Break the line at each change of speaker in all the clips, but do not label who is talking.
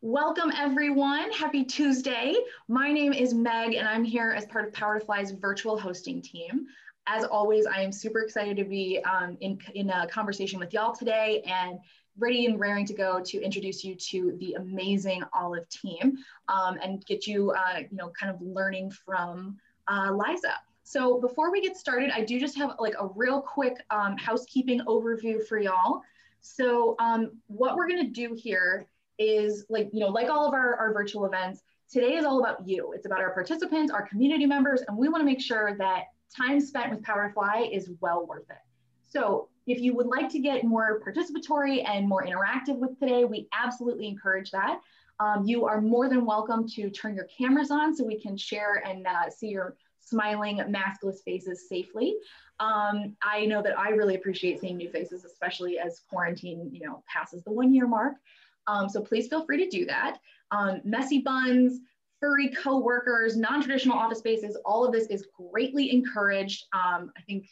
Welcome everyone. Happy Tuesday. My name is Meg and I'm here as part of Power to Fly's virtual hosting team. As always, I am super excited to be um, in, in a conversation with y'all today and ready and raring to go to introduce you to the amazing Olive team um, and get you, uh, you know, kind of learning from uh, Liza. So before we get started, I do just have like a real quick um, housekeeping overview for y'all. So um, what we're gonna do here is like, you know, like all of our, our virtual events, today is all about you. It's about our participants, our community members, and we wanna make sure that time spent with Power to Fly is well worth it. So if you would like to get more participatory and more interactive with today, we absolutely encourage that. Um, you are more than welcome to turn your cameras on so we can share and uh, see your smiling, maskless faces safely. Um, I know that I really appreciate seeing new faces, especially as quarantine, you know, passes the one year mark. Um, so please feel free to do that. Um, messy buns, furry co-workers, non-traditional office spaces, all of this is greatly encouraged. Um, I think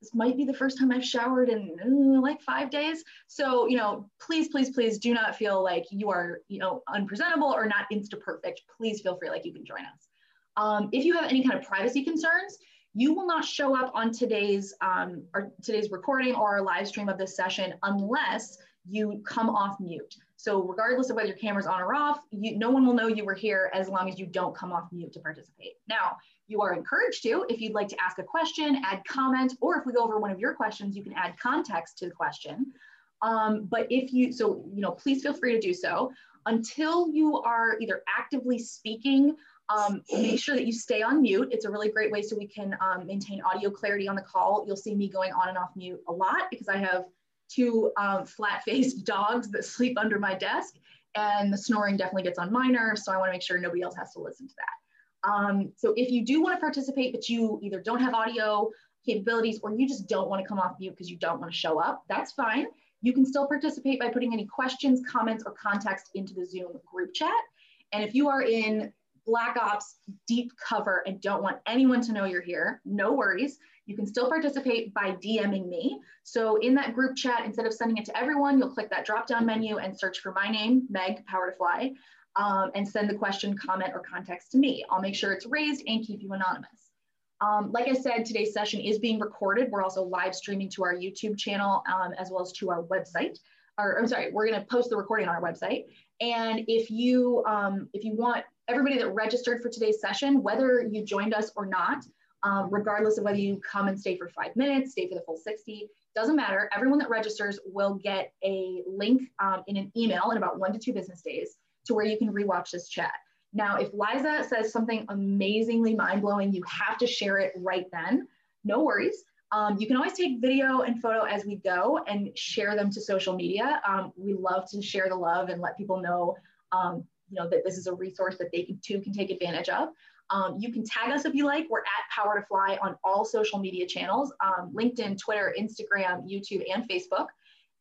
this might be the first time I've showered in uh, like five days. So, you know, please, please, please do not feel like you are, you know, unpresentable or not insta perfect. Please feel free like you can join us. Um, if you have any kind of privacy concerns, you will not show up on today's um, or today's recording or our live stream of this session unless you come off mute. So regardless of whether your camera's on or off, you, no one will know you were here as long as you don't come off mute to participate. Now, you are encouraged to, if you'd like to ask a question, add comment, or if we go over one of your questions, you can add context to the question. Um, but if you, so, you know, please feel free to do so. Until you are either actively speaking um, make sure that you stay on mute. It's a really great way so we can um, maintain audio clarity on the call. You'll see me going on and off mute a lot because I have two um, flat-faced dogs that sleep under my desk and the snoring definitely gets on minor. So I wanna make sure nobody else has to listen to that. Um, so if you do wanna participate, but you either don't have audio capabilities or you just don't wanna come off mute because you don't wanna show up, that's fine. You can still participate by putting any questions, comments, or context into the Zoom group chat. And if you are in Black Ops deep cover and don't want anyone to know you're here, no worries. You can still participate by DMing me. So in that group chat, instead of sending it to everyone, you'll click that drop down menu and search for my name, Meg Power to Fly, um, and send the question, comment, or context to me. I'll make sure it's raised and keep you anonymous. Um, like I said, today's session is being recorded. We're also live streaming to our YouTube channel um, as well as to our website. Or, I'm sorry, we're going to post the recording on our website. And if you um, if you want everybody that registered for today's session, whether you joined us or not, um, regardless of whether you come and stay for five minutes, stay for the full 60, doesn't matter. Everyone that registers will get a link um, in an email in about one to two business days to where you can rewatch this chat. Now, if Liza says something amazingly mind blowing, you have to share it right then. No worries. Um, you can always take video and photo as we go and share them to social media. Um, we love to share the love and let people know um, you know, that this is a resource that they too can take advantage of. Um, you can tag us if you like. We're at Power to Fly on all social media channels um, LinkedIn, Twitter, Instagram, YouTube, and Facebook.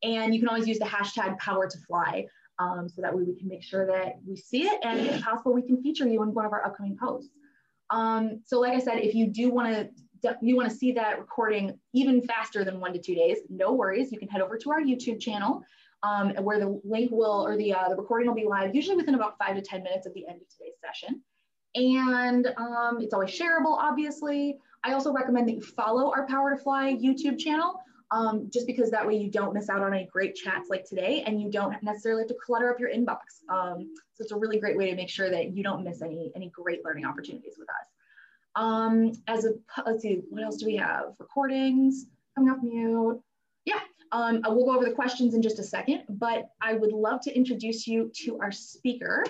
And you can always use the hashtag Power to Fly. Um, so that way we can make sure that we see it and if possible, we can feature you in one of our upcoming posts. Um, so like I said, if you do want to you want to see that recording even faster than one to two days, no worries. You can head over to our YouTube channel um, where the link will, or the, uh, the recording will be live, usually within about five to 10 minutes of the end of today's session. And um, it's always shareable, obviously. I also recommend that you follow our Power to Fly YouTube channel, um, just because that way you don't miss out on any great chats like today and you don't necessarily have to clutter up your inbox. Um, so it's a really great way to make sure that you don't miss any, any great learning opportunities with us. Um, as a, let's see, what else do we have? Recordings, coming off mute. Yeah, um, we'll go over the questions in just a second, but I would love to introduce you to our speaker.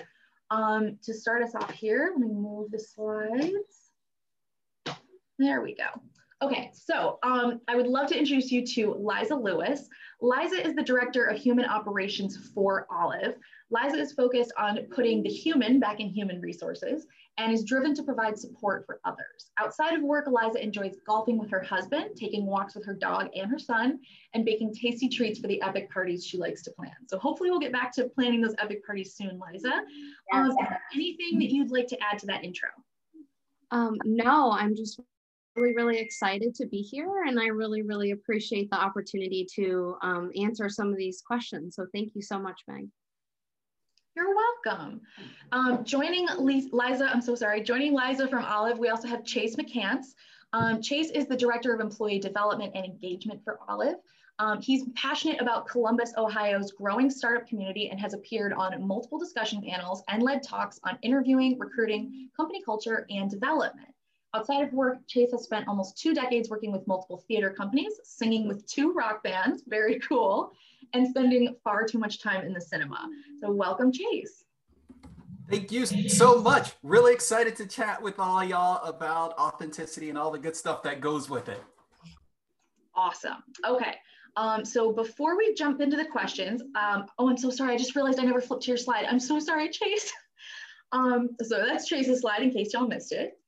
Um, to start us off here, let me move the slides. There we go. Okay, so um, I would love to introduce you to Liza Lewis. Liza is the Director of Human Operations for Olive. Liza is focused on putting the human back in human resources and is driven to provide support for others. Outside of work, Eliza enjoys golfing with her husband, taking walks with her dog and her son, and baking tasty treats for the epic parties she likes to plan. So hopefully we'll get back to planning those epic parties soon, Liza. Um, anything that you'd like to add to that intro?
Um, no, I'm just really, really excited to be here, and I really, really appreciate the opportunity to um, answer some of these questions. So thank you so much, Meg.
You're welcome. Um, joining Liza, I'm so sorry, joining Liza from Olive, we also have Chase McCants. Um, Chase is the Director of Employee Development and Engagement for Olive. Um, he's passionate about Columbus, Ohio's growing startup community and has appeared on multiple discussion panels and led talks on interviewing, recruiting, company culture, and development. Outside of work, Chase has spent almost two decades working with multiple theater companies, singing with two rock bands, very cool, and spending far too much time in the cinema. So welcome, Chase.
Thank you so much. Really excited to chat with all y'all about authenticity and all the good stuff that goes with it.
Awesome. Okay. Um, so before we jump into the questions, um, oh, I'm so sorry. I just realized I never flipped to your slide. I'm so sorry, Chase. um, so that's Chase's slide in case y'all missed it.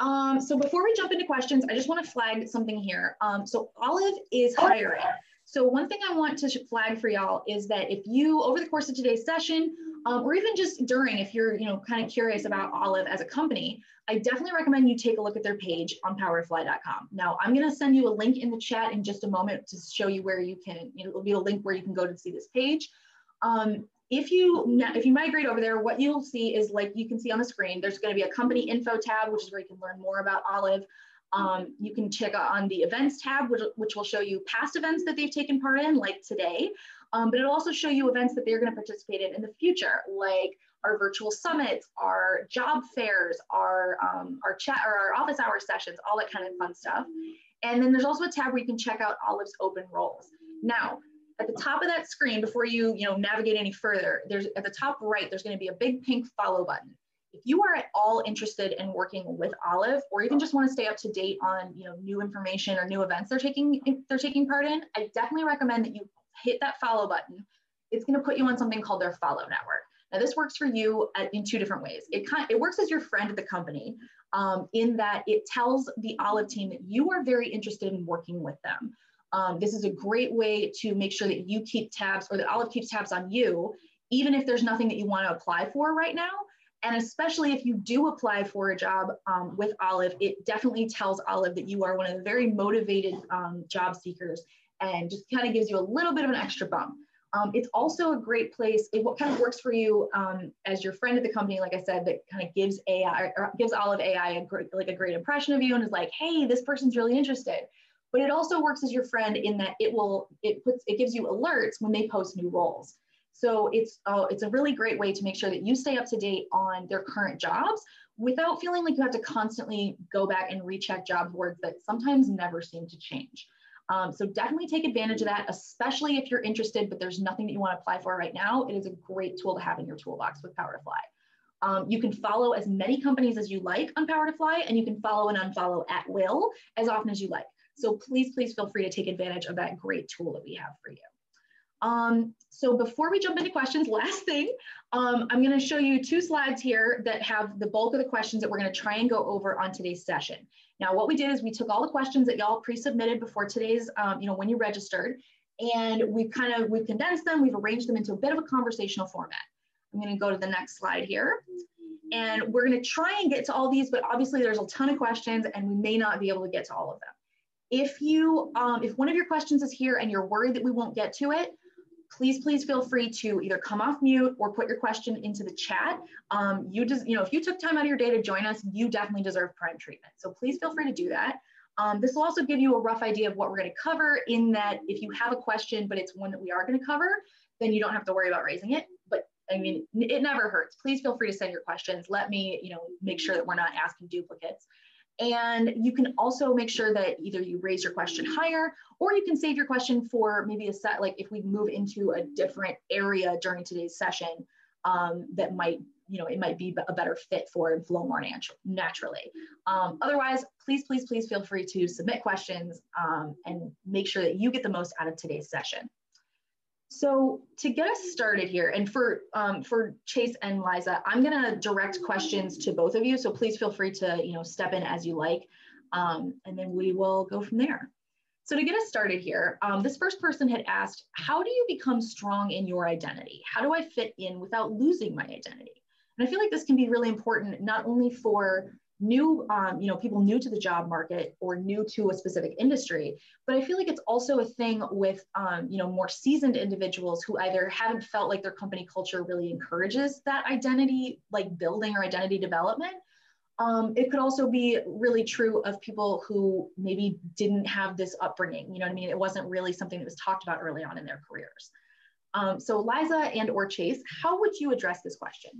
Um, so before we jump into questions, I just want to flag something here. Um, so Olive is hiring. So one thing I want to flag for y'all is that if you, over the course of today's session, um, or even just during, if you're, you know, kind of curious about Olive as a company, I definitely recommend you take a look at their page on powerfly.com. Now, I'm going to send you a link in the chat in just a moment to show you where you can, you know, it'll be a link where you can go to see this page. Um, if you if you migrate over there, what you'll see is like you can see on the screen, there's going to be a company info tab, which is where you can learn more about Olive. Um, you can check on the events tab, which, which will show you past events that they've taken part in, like today. Um, but it'll also show you events that they're going to participate in in the future, like our virtual summits, our job fairs, our um, our chat or our office hour sessions, all that kind of fun stuff. And then there's also a tab where you can check out Olive's open roles. Now, at the top of that screen, before you you know navigate any further, there's at the top right, there's going to be a big pink follow button. If you are at all interested in working with Olive, or even just want to stay up to date on you know new information or new events they're taking they're taking part in, I definitely recommend that you hit that follow button. It's going to put you on something called their follow network. Now this works for you at, in two different ways. It kind it works as your friend at the company um, in that it tells the Olive team that you are very interested in working with them. Um, this is a great way to make sure that you keep tabs or that Olive keeps tabs on you, even if there's nothing that you want to apply for right now. And especially if you do apply for a job um, with Olive, it definitely tells Olive that you are one of the very motivated um, job seekers and just kind of gives you a little bit of an extra bump. Um, it's also a great place. It what kind of works for you um, as your friend at the company, like I said, that kind of gives AI or gives Olive AI a great, like a great impression of you and is like, hey, this person's really interested but it also works as your friend in that it will it puts it gives you alerts when they post new roles so it's uh, it's a really great way to make sure that you stay up to date on their current jobs without feeling like you have to constantly go back and recheck job boards that sometimes never seem to change um, so definitely take advantage of that especially if you're interested but there's nothing that you want to apply for right now it is a great tool to have in your toolbox with power to fly um, you can follow as many companies as you like on Power to Fly, and you can follow and unfollow at will as often as you like. So please, please feel free to take advantage of that great tool that we have for you. Um, so before we jump into questions, last thing, um, I'm gonna show you two slides here that have the bulk of the questions that we're gonna try and go over on today's session. Now, what we did is we took all the questions that y'all pre-submitted before today's, um, you know, when you registered, and we've kind of, we've condensed them, we've arranged them into a bit of a conversational format. I'm gonna go to the next slide here. And we're gonna try and get to all these, but obviously there's a ton of questions and we may not be able to get to all of them. If you, um, if one of your questions is here and you're worried that we won't get to it, please, please feel free to either come off mute or put your question into the chat. Um, you just, you know, if you took time out of your day to join us, you definitely deserve prime treatment. So please feel free to do that. Um, this will also give you a rough idea of what we're going to cover in that if you have a question, but it's one that we are going to cover, then you don't have to worry about raising it. But I mean, it never hurts. Please feel free to send your questions. Let me, you know, make sure that we're not asking duplicates. And you can also make sure that either you raise your question higher or you can save your question for maybe a set, like if we move into a different area during today's session um, that might, you know, it might be a better fit for and flow more natu naturally. Um, otherwise, please, please, please feel free to submit questions um, and make sure that you get the most out of today's session. So to get us started here, and for um, for Chase and Liza, I'm going to direct questions to both of you. So please feel free to you know step in as you like, um, and then we will go from there. So to get us started here, um, this first person had asked, how do you become strong in your identity? How do I fit in without losing my identity? And I feel like this can be really important, not only for new, um, you know, people new to the job market or new to a specific industry. But I feel like it's also a thing with, um, you know, more seasoned individuals who either haven't felt like their company culture really encourages that identity, like building or identity development. Um, it could also be really true of people who maybe didn't have this upbringing. You know what I mean? It wasn't really something that was talked about early on in their careers. Um, so Liza and or Chase, how would you address this question?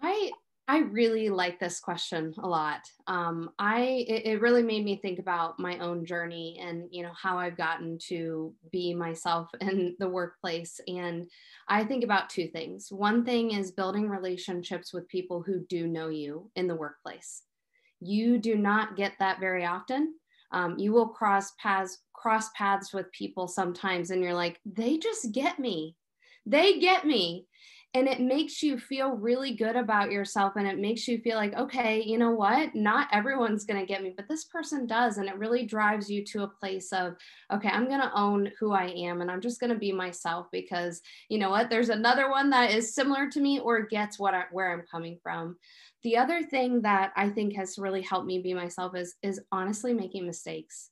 I I really like this question a lot. Um, I it, it, really made me think about my own journey and you know how I've gotten to be myself in the workplace. And I think about two things. One thing is building relationships with people who do know you in the workplace. You do not get that very often. Um, you will cross paths cross paths with people sometimes, and you're like, they just get me. They get me and it makes you feel really good about yourself and it makes you feel like okay you know what? Not everyone's going to get me but this person does and it really drives you to a place of okay i'm going to own who i am and i'm just going to be myself because you know what? There's another one that is similar to me or gets what I, where i'm coming from. The other thing that i think has really helped me be myself is is honestly making mistakes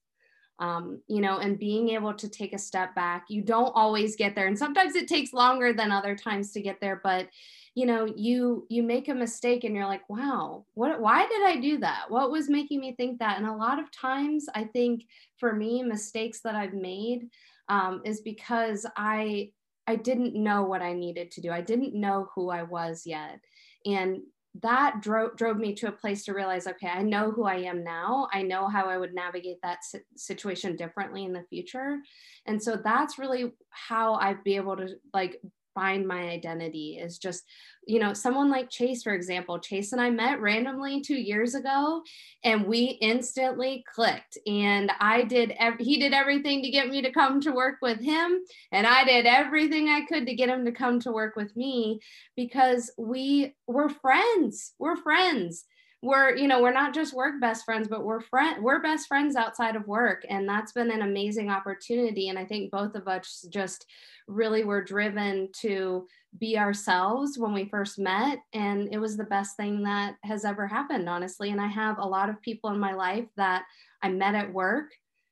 um, you know, and being able to take a step back. You don't always get there, and sometimes it takes longer than other times to get there. But you know, you you make a mistake, and you're like, "Wow, what? Why did I do that? What was making me think that?" And a lot of times, I think for me, mistakes that I've made um, is because I I didn't know what I needed to do. I didn't know who I was yet, and that drove drove me to a place to realize okay i know who i am now. I know how i would navigate that situation differently in the future. And so that's really how i'd be able to like find my identity is just you know someone like chase for example chase and i met randomly two years ago and we instantly clicked and i did ev- he did everything to get me to come to work with him and i did everything i could to get him to come to work with me because we were friends we're friends we're you know we're not just work best friends but we're friend we're best friends outside of work and that's been an amazing opportunity and i think both of us just really were driven to be ourselves when we first met and it was the best thing that has ever happened honestly and i have a lot of people in my life that i met at work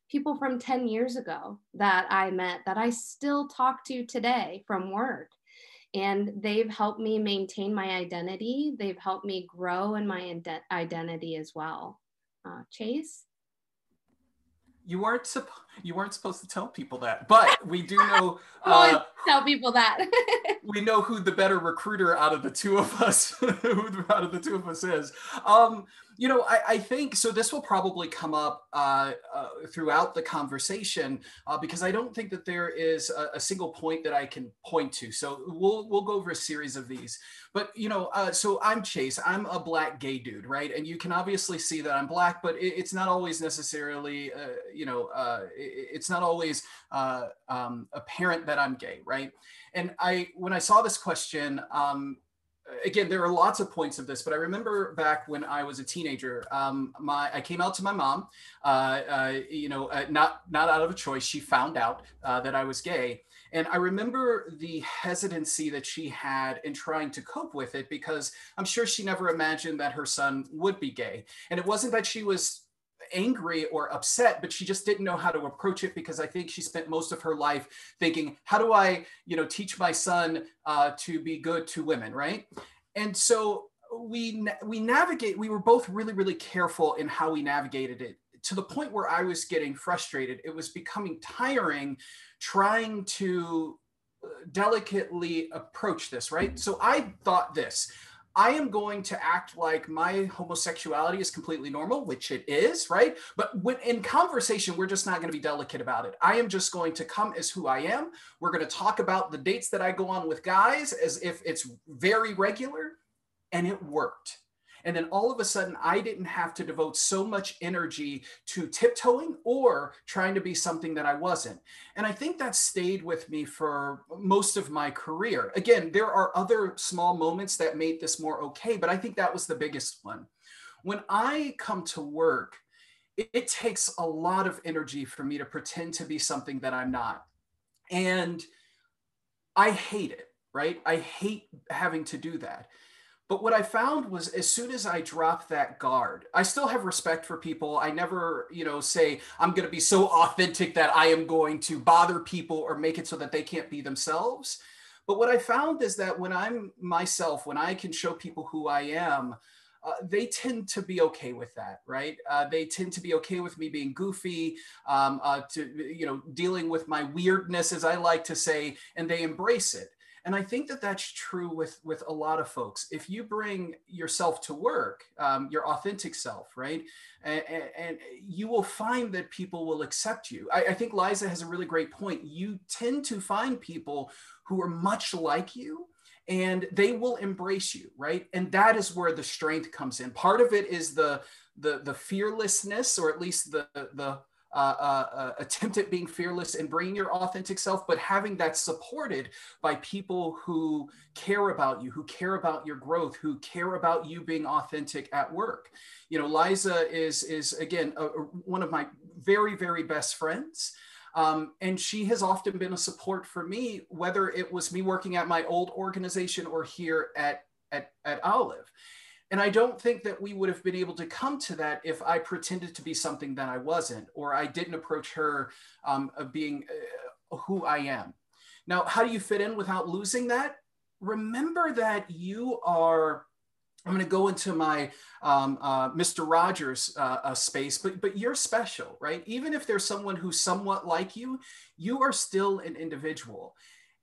people from 10 years ago that i met that i still talk to today from work and they've helped me maintain my identity. They've helped me grow in my identity as well. Uh, Chase?
You weren't supp- you weren't supposed to tell people that, but we do know. Uh,
tell people that.
we know who the better recruiter out of the two of us, who out of the two of us is. Um, you know, I, I, think so. This will probably come up uh, uh, throughout the conversation uh, because I don't think that there is a, a, single point that I can point to. So we'll we'll go over a series of these. But you know, uh, so I'm Chase. I'm a black gay dude, right? And you can obviously see that I'm black, but it, it's not always necessarily, uh, you know, uh, it's not always um, apparent that I'm gay, right? And I, when I saw this question. Um, again, there are lots of points of this, but I remember back when I was a teenager, um, my I came out to my mom. Uh, uh, you know, uh, not not out of a choice. She found out uh, that I was gay, and I remember the hesitancy that she had in trying to cope with it because I'm sure she never imagined that her son would be gay. And it wasn't that she was angry or upset but she just didn't know how to approach it because i think she spent most of her life thinking how do i you know teach my son uh, to be good to women right? And so we we navigate we were both really really careful in how we navigated it to the point where i was getting frustrated. It was becoming tiring trying to uh, delicately approach this right? So i thought this I am going to act like my homosexuality is completely normal, which it is, right? But when in conversation, we're just not going to be delicate about it. I am just going to come as who I am. We're going to talk about the dates that I go on with guys as if it's very regular. And it worked. And then all of a sudden, I didn't have to devote so much energy to tiptoeing or trying to be something that I wasn't. And I think that stayed with me for most of my career. Again, there are other small moments that made this more okay, but I think that was the biggest one. When I come to work, it, takes a lot of energy for me to pretend to be something that I'm not. And I hate it, right? I hate having to do that But what I found was as soon as I dropped that guard, I still have respect for people. I never, you know, say I'm going to be so authentic that I am going to bother people or make it so that they can't be themselves. But what I found is that when I'm myself, when I can show people who I am, uh, they tend to be okay with that, right? Uh, they tend to be okay with me being goofy, um, uh, to you know, dealing with my weirdness, as I like to say, and they embrace it and i think that that's true with with a lot of folks. If you bring yourself to work um, your authentic self right and, and, you will find that people will accept you. I, I think liza has a really great point. You tend to find people who are much like you and they will embrace you right? And that is where the strength comes in. Part of it is the the the fearlessness or at least the the uh, uh, uh, attempt at being fearless and bringing your authentic self, but having that supported by people who care about you, who care about your growth, who care about you being authentic at work. You know, Liza is is again a, a, one of my very very best friends. Um, and she has often been a support for me, whether it was me working at my old organization or here at, at, at Olive. And I don't think that we would have been able to come to that if I pretended to be something that I wasn't, or I didn't approach her um, of being uh, who I am. Now, how do you fit in without losing that? Remember that you are. I'm going to go into my um, uh, Mr. Rogers uh, uh, space, but but you're special, right? Even if there's someone who's somewhat like you, you are still an individual,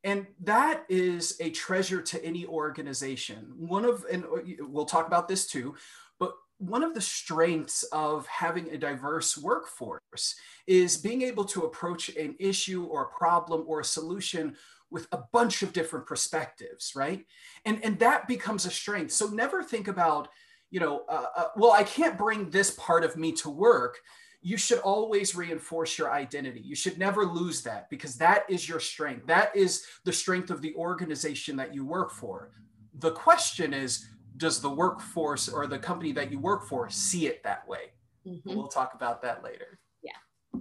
and that is a treasure to any organization. One of, and we'll talk about this too, but one of the strengths of having a diverse workforce is being able to approach an issue or a problem or a solution with a bunch of different perspectives, right? And, and that becomes a strength. So never think about, you know, uh, uh, well, I can't bring this part of me to work you should always reinforce your identity. You should never lose that because that is your strength. That is the strength of the organization that you work for. The question is does the workforce or the company that you work for see it that way? Mm-hmm. We'll talk about that later.
Yeah.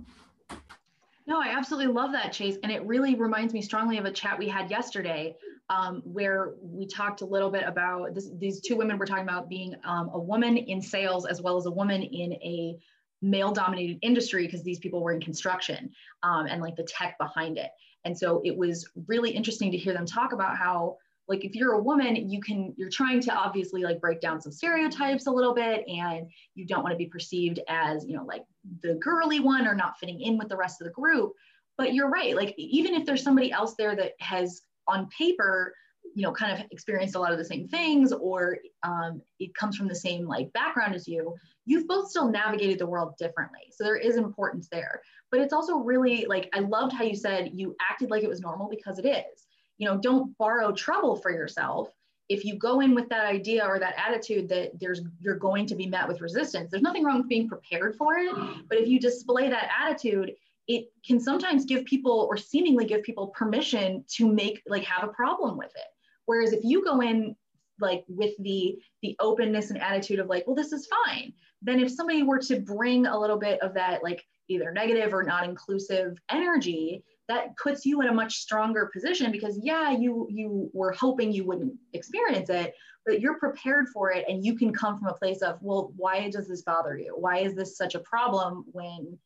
No, I absolutely love that, Chase. And it really reminds me strongly of a chat we had yesterday um, where we talked a little bit about this, these two women were talking about being um, a woman in sales as well as a woman in a male dominated industry because these people were in construction um, and like the tech behind it. And so it was really interesting to hear them talk about how like if you're a woman you can you're trying to obviously like break down some stereotypes a little bit and you don't want to be perceived as you know like the girly one or not fitting in with the rest of the group. But you're right like even if there's somebody else there that has on paper you know kind of experienced a lot of the same things or um, it comes from the same like background as you you've both still navigated the world differently. So there is importance there. But it's also really like, I loved how you said you acted like it was normal because it is. You know, don't borrow trouble for yourself. If you go in with that idea or that attitude that there's you're going to be met with resistance, there's nothing wrong with being prepared for it. But if you display that attitude, it can sometimes give people or seemingly give people permission to make like have a problem with it. Whereas if you go in like with the the openness and attitude of like, well, this is fine then if somebody were to bring a little bit of that like either negative or not inclusive energy that puts you in a much stronger position because yeah you you were hoping you wouldn't experience it but you're prepared for it and you can come from a place of well why does this bother you? Why is this such a problem when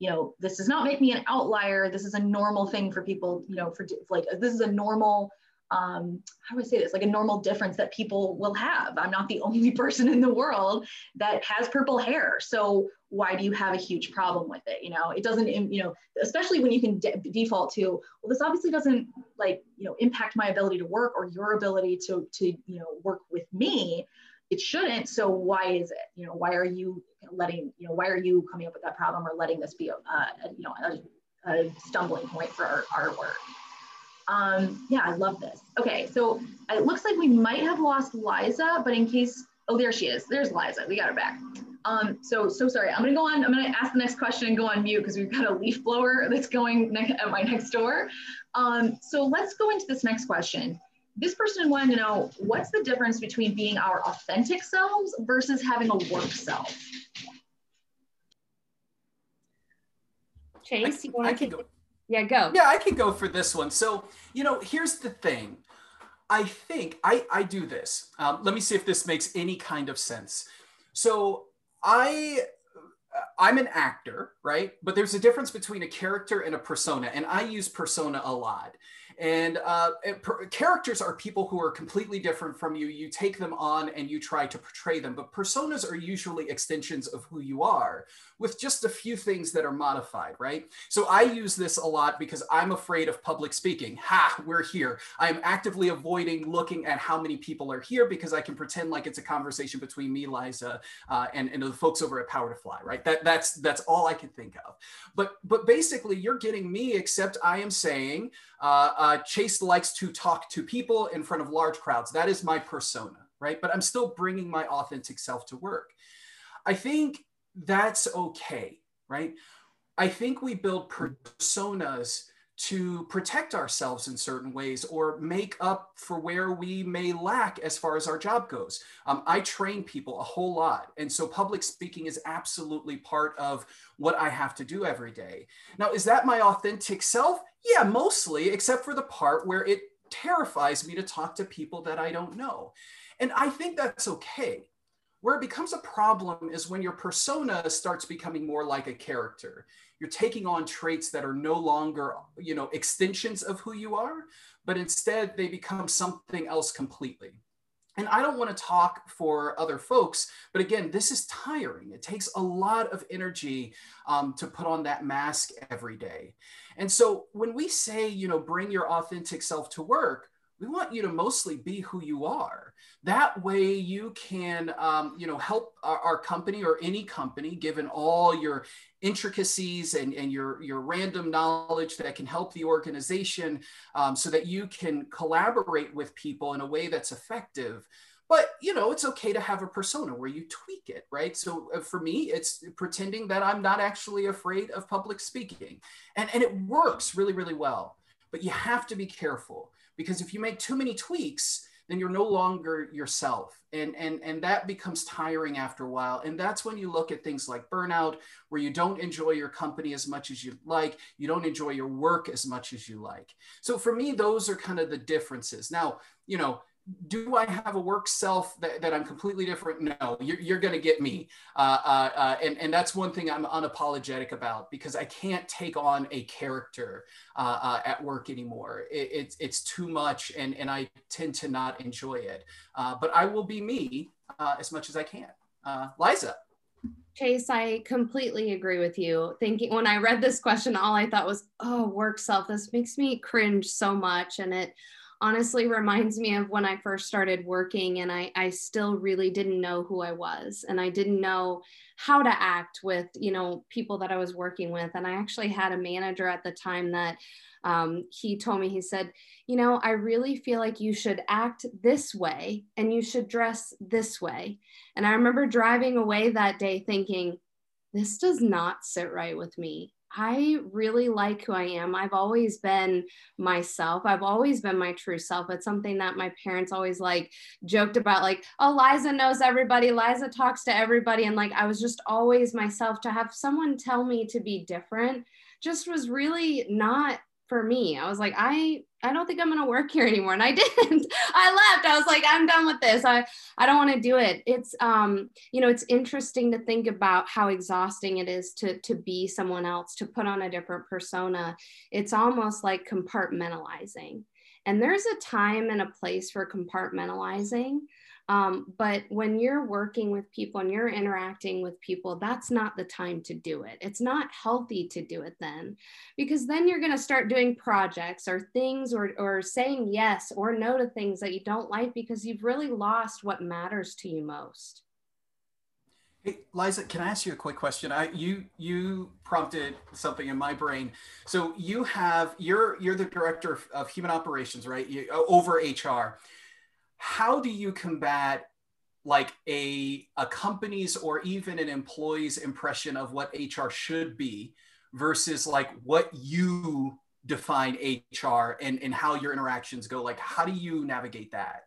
you know this does not make me an outlier. This is a normal thing for people you know for like this is a normal um, how do I say this, like a normal difference that people will have. I'm not the only person in the world that has purple hair. So why do you have a huge problem with it? You know, it doesn't, you know, especially when you can de- default to, well, this obviously doesn't like, you know, impact my ability to work or your ability to, to, you know, work with me. It shouldn't. So why is it? You know, why are you letting, you know, why are you coming up with that problem or letting this be a, you know, a, a stumbling point for our, our work? Um, yeah, I love this. Okay, so it looks like we might have lost Liza, but in case, oh, there she is. There's Liza. We got her back. Um, so, so sorry. I'm gonna go on. I'm gonna ask the next question and go on mute because we've got a leaf blower that's going at my next door. Um, so let's go into this next question. This person wanted to know what's the difference between being our authentic selves versus having a work self.
Chase, you want to take? Yeah, go.
Yeah, I can go for this one. So, you know, here's the thing. I think I, I do this. Um, let me see if this makes any kind of sense. So I I'm an actor, right? But there's a difference between a character and a persona, and I use persona a lot. And uh, per- characters are people who are completely different from you. You take them on and you try to portray them, but personas are usually extensions of who you are with just a few things that are modified, right? So I use this a lot because I'm afraid of public speaking. Ha, we're here. I am actively avoiding looking at how many people are here because I can pretend like it's a conversation between me, Liza, uh, and, and the folks over at Power to Fly, right? That, that's, that's all I can think of. But, but basically, you're getting me, except I am saying, uh, uh, Chase likes to talk to people in front of large crowds. That is my persona, right? But I'm still bringing my authentic self to work. I think that's okay, right? I think we build personas to protect ourselves in certain ways or make up for where we may lack as far as our job goes. Um, I train people a whole lot. And so public speaking is absolutely part of what I have to do every day. Now, is that my authentic self? Yeah, mostly, except for the part where it terrifies me to talk to people that I don't know. And I think that's okay. Where it becomes a problem is when your persona starts becoming more like a character. You're taking on traits that are no longer, you know, extensions of who you are, but instead they become something else completely. And I don't want to talk for other folks, but again, this is tiring. It takes a lot of energy um, to put on that mask every day. And so when we say, you know, bring your authentic self to work, we want you to mostly be who you are. That way you can, um, you know, help our, our, company or any company, given all your intricacies and, and your, your random knowledge that can help the organization um, so that you can collaborate with people in a way that's effective. But you know it's okay to have a persona where you tweak it right? So uh, for me it's pretending that i'm not actually afraid of public speaking. And, and it works really really well but you have to be careful because if you make too many tweaks then you're no longer yourself. And and and that becomes tiring after a while. And that's when you look at things like burnout where you don't enjoy your company as much as you like you don't enjoy your work as much as you like. So for me those are kind of the differences. Now you know do I have a work self that, that I'm completely different? No, you're, you're going to get me. Uh, uh, uh, and, and that's one thing I'm unapologetic about because I can't take on a character uh, uh, at work anymore. It, it's, it's too much and, and I tend to not enjoy it. Uh, but I will be me as much as I can. Liza.
Chase, I completely agree with you. Thinking when I read this question, all I thought was, oh, work self, this makes me cringe so much. And it, honestly reminds me of when I first started working and I, I still really didn't know who I was and I didn't know how to act with, you know, people that I was working with. And I actually had a manager at the time that um, he told me, he said, you know, I really feel like you should act this way and you should dress this way. And I remember driving away that day thinking, this does not sit right with me. I really like who I am. I've always been myself. I've always been my true self. It's something that my parents always like joked about, like, oh, Liza knows everybody. Liza talks to everybody. And like, I was just always myself. To have someone tell me to be different just was really not for me. I was like, I I don't think I'm gonna work here anymore. And I didn't. I left. I was like, I'm done with this. I I don't want to do it. It's um, you know, it's interesting to think about how exhausting it is to to be someone else, to put on a different persona. It's almost like compartmentalizing. And there's a time and a place for compartmentalizing. Um, but when you're working with people and you're interacting with people, that's not the time to do it. It's not healthy to do it then, because then you're going to start doing projects or things or, or saying yes or no to things that you don't like because you've really lost what matters to you most.
Hey, Liza, can I ask you a quick question? I you you prompted something in my brain. So you have you're you're the director of, human operations, right? You, over HR how do you combat like a, a company's or even an employee's impression of what HR should be versus like what you define HR and, and how your interactions go? Like, how do you navigate that?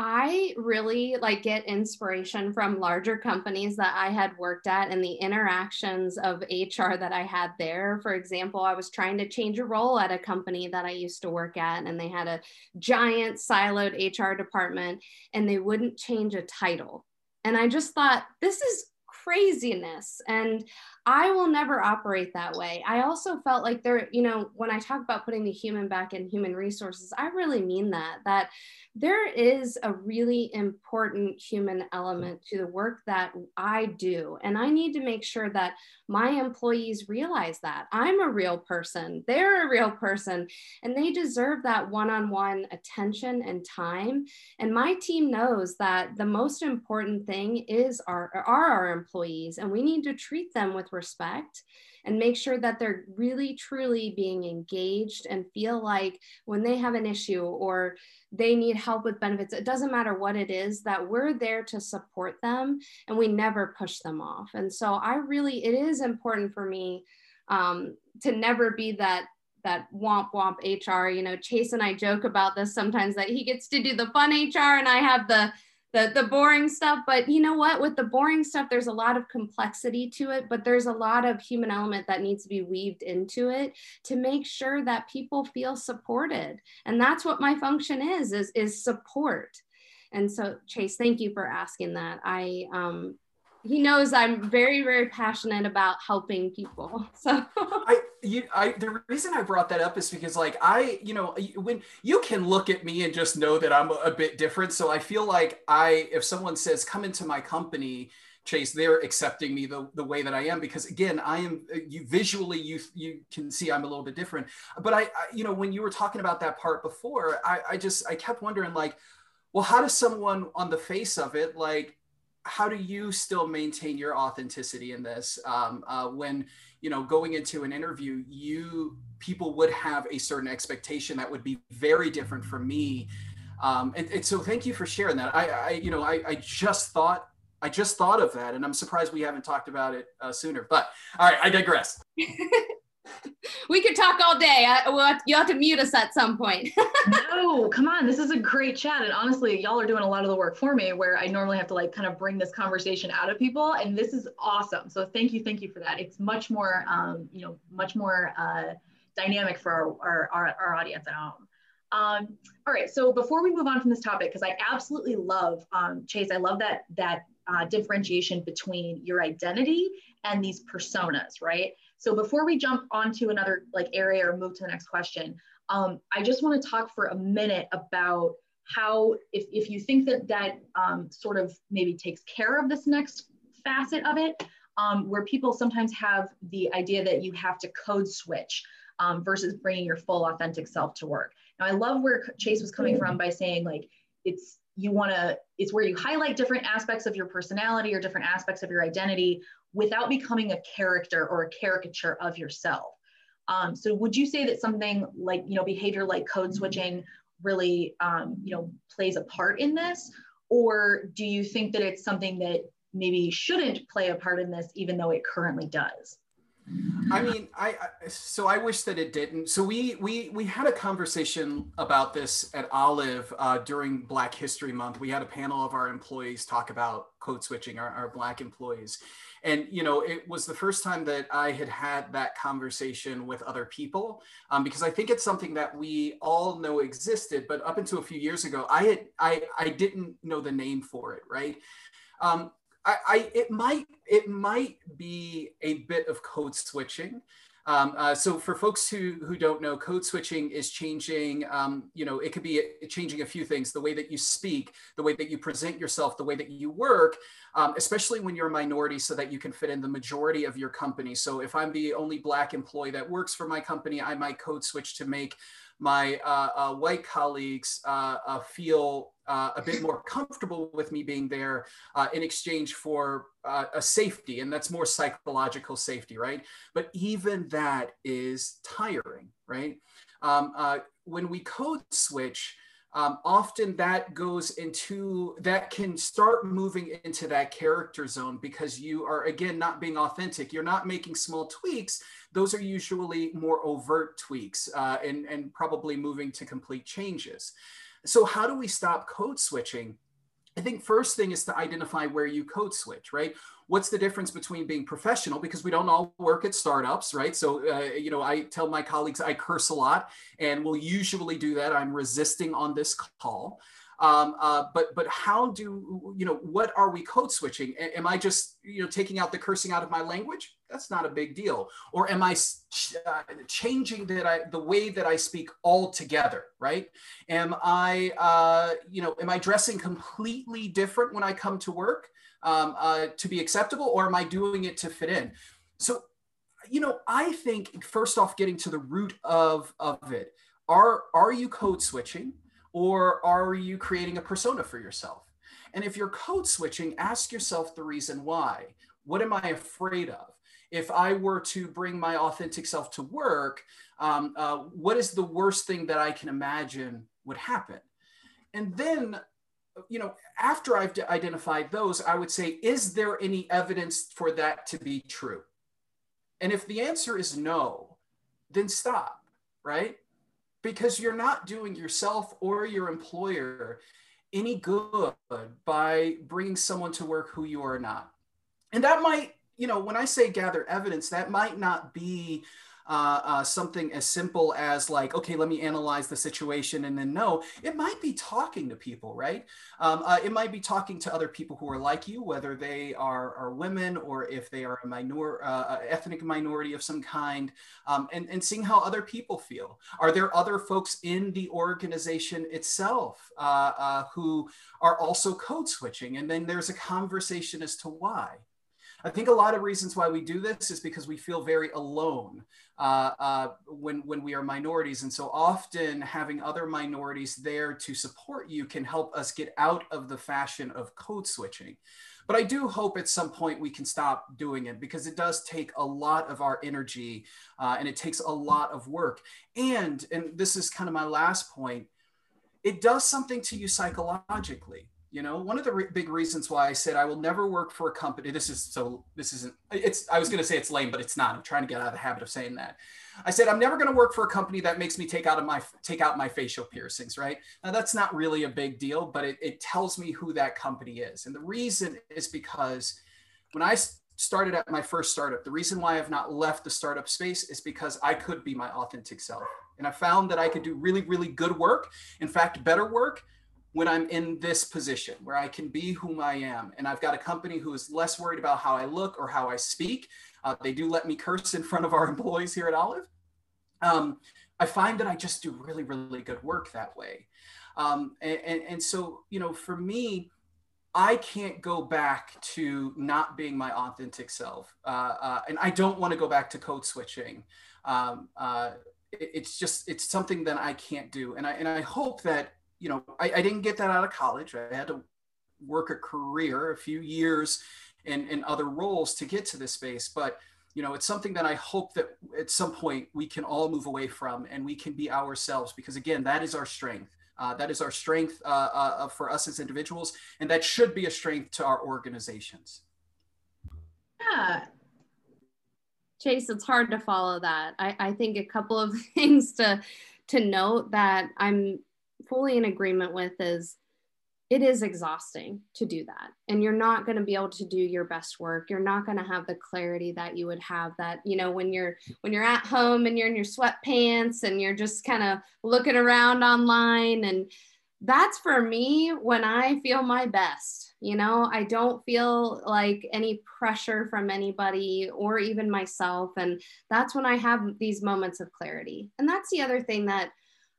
I really like get inspiration from larger companies that I had worked at and the interactions of HR that I had there. For example, I was trying to change a role at a company that I used to work at, and they had a giant siloed HR department and they wouldn't change a title. And I just thought, this is craziness. And I will never operate that way. I also felt like there, you know, when I talk about putting the human back in human resources, I really mean that, that there is a really important human element to the work that I do. And I need to make sure that my employees realize that I'm a real person, they're a real person, and they deserve that one on one attention and time. And my team knows that the most important thing is our, are our employees, and we need to treat them with respect and make sure that they're really truly being engaged and feel like when they have an issue or they need help with benefits it doesn't matter what it is that we're there to support them and we never push them off. And so i really it is important for me um, to never be that that womp womp hr you know chase and i joke about this sometimes that he gets to do the fun hr and i have the the the boring stuff but you know what? With the boring stuff there's a lot of complexity to it but there's a lot of human element that needs to be weaved into it to make sure that people feel supported. And that's what my function is is is support. And so chase thank you for asking that. I um he knows I'm very, very passionate about helping people. So
I, you, I, the reason I brought that up is because like I, you know, when you can look at me and just know that I'm a bit different. So I feel like I, if someone says, come into my company, Chase, they're accepting me the, the way that I am because again, I am uh, you visually you you can see I'm a little bit different. But I, I you know when you were talking about that part before, I, I just I kept wondering like, well, how does someone on the face of it like how do you still maintain your authenticity in this? Um, uh, when you know going into an interview you people would have a certain expectation that would be very different from me. Um, and, and, so thank you for sharing that. I, I you know I, I, just thought i just thought of that and i'm surprised we haven't talked about it uh, sooner but all right i digress
we could talk all day. I, we'll have, you'll have to mute us at some point.
no, come on. This is a great chat. And honestly, y'all are doing a lot of the work for me where I normally have to like kind of bring this conversation out of people. And this is awesome. So thank you. Thank you for that. It's much more, um, you know, much more uh, dynamic for our, our, our, our audience at home. Um, all right, so before we move on from this topic, because I absolutely love um, Chase, I love that that uh, differentiation between your identity and these personas, right? So before we jump onto another like area or move to the next question, um, I just want to talk for a minute about how, if, if you think that that um, sort of maybe takes care of this next facet of it, um, where people sometimes have the idea that you have to code switch um, versus bringing your full authentic self to work. Now, I love where Chase was coming from by saying like, it's you want to it's where you highlight different aspects of your personality or different aspects of your identity without becoming a character or a caricature of yourself. Um, so would you say that something like you know behavior like code switching really um, you know plays a part in this? Or do you think that it's something that maybe shouldn't play a part in this even though it currently does
I mean, I, I, so I wish that it didn't. So we we we had a conversation about this at Olive uh, during Black History Month. We had a panel of our employees talk about code switching, our, our Black employees, and you know it was the first time that I had had that conversation with other people um, because I think it's something that we all know existed, but up until a few years ago, I had I I didn't know the name for it, right? Um, I, I, it might it might be a bit of code switching. Um, uh, so for folks who who don't know, code switching is changing. Um, you know, it could be changing a few things: the way that you speak, the way that you present yourself, the way that you work, um, especially when you're a minority, so that you can fit in the majority of your company. So if I'm the only Black employee that works for my company, I might code switch to make my uh, uh, white colleagues uh, uh, feel uh, a bit more comfortable with me being there uh, in exchange for a safety, and that's more psychological safety, right? But even that is tiring, right? Um, when we code switch, um, often that goes into that can start moving into that character zone because you are again not being authentic. You're not making small tweaks. Those are usually more overt tweaks uh, and, and probably moving to complete changes. So, how do we stop code switching? I think first thing is to identify where you code switch, right? What's the difference between being professional because we don't all work at startups, right? So, uh, you know, I tell my colleagues I curse a lot and will usually do that. I'm resisting on this call. Um, uh, but but how do you know what are we code switching? am I just you know taking out the cursing out of my language? That's not a big deal. Or am I uh, changing that I the way that I speak altogether? Right? Am I uh, you know am I dressing completely different when I come to work um, uh, to be acceptable, or am I doing it to fit in? So you know I think first off, getting to the root of of it. Are are you code switching? Or are you creating a persona for yourself? And if you're code switching, ask yourself the reason why. What am I afraid of? If I were to bring my authentic self to work, um, uh, what is the worst thing that I can imagine would happen? And then, you know, after I've identified those, I would say, is there any evidence for that to be true? And if the answer is no, then stop, right? Because you're not doing yourself or your employer any good by bringing someone to work who you are not. And that might, you know, when I say gather evidence, that might not be uh, uh, something as simple as like, okay, let me analyze the situation and then no, it might be talking to people, right? Um, uh, it might be talking to other people who are like you, whether they are, are women or if they are a minor, uh, ethnic minority of some kind, um, and, and seeing how other people feel. Are there other folks in the organization itself uh, uh, who are also code switching? And then there's a conversation as to why. I think a lot of reasons why we do this is because we feel very alone uh, uh, when, when we are minorities. And so often having other minorities there to support you can help us get out of the fashion of code switching. But I do hope at some point we can stop doing it because it does take a lot of our energy uh, and it takes a lot of work. And, and this is kind of my last point, it does something to you psychologically you know one of the re- big reasons why i said i will never work for a company this is so this isn't it's i was going to say it's lame but it's not. I'm trying to get out of the habit of saying that. I said i'm never going to work for a company that makes me take out of my take out my facial piercings right? Now that's not really a big deal but it, it tells me who that company is. And the reason is because when i started at my first startup the reason why i've not left the startup space is because i could be my authentic self. And i found that i could do really really good work in fact better work when I'm in this position where I can be whom I am. And I've got a company who is less worried about how I look or how I speak. Uh, they do let me curse in front of our employees here at Olive. Um, I find that I just do really, really good work that way. Um, and, and, and so, you know, for me, I can't go back to not being my authentic self. Uh, uh, and I don't want to go back to code switching. Um, uh, it, it's just, it's something that I can't do. And I, and I hope that you know, I, I didn't get that out of college. I had to work a career, a few years in, in other roles to get to this space. But, you know, it's something that I hope that at some point we can all move away from and we can be ourselves because, again, that is our strength. Uh, that is our strength uh, uh, for us as individuals, and that should be a strength to our organizations.
Yeah. Chase, it's hard to follow that. I, I think a couple of things to to note that I'm fully in agreement with is it is exhausting to do that. And you're not going to be able to do your best work. You're not going to have the clarity that you would have that you know when you're when you're at home and you're in your sweatpants and you're just kind of looking around online. And that's for me when i feel my best you know? I don't feel like any pressure from anybody or even myself. And that's when i have these moments of clarity. And that's the other thing that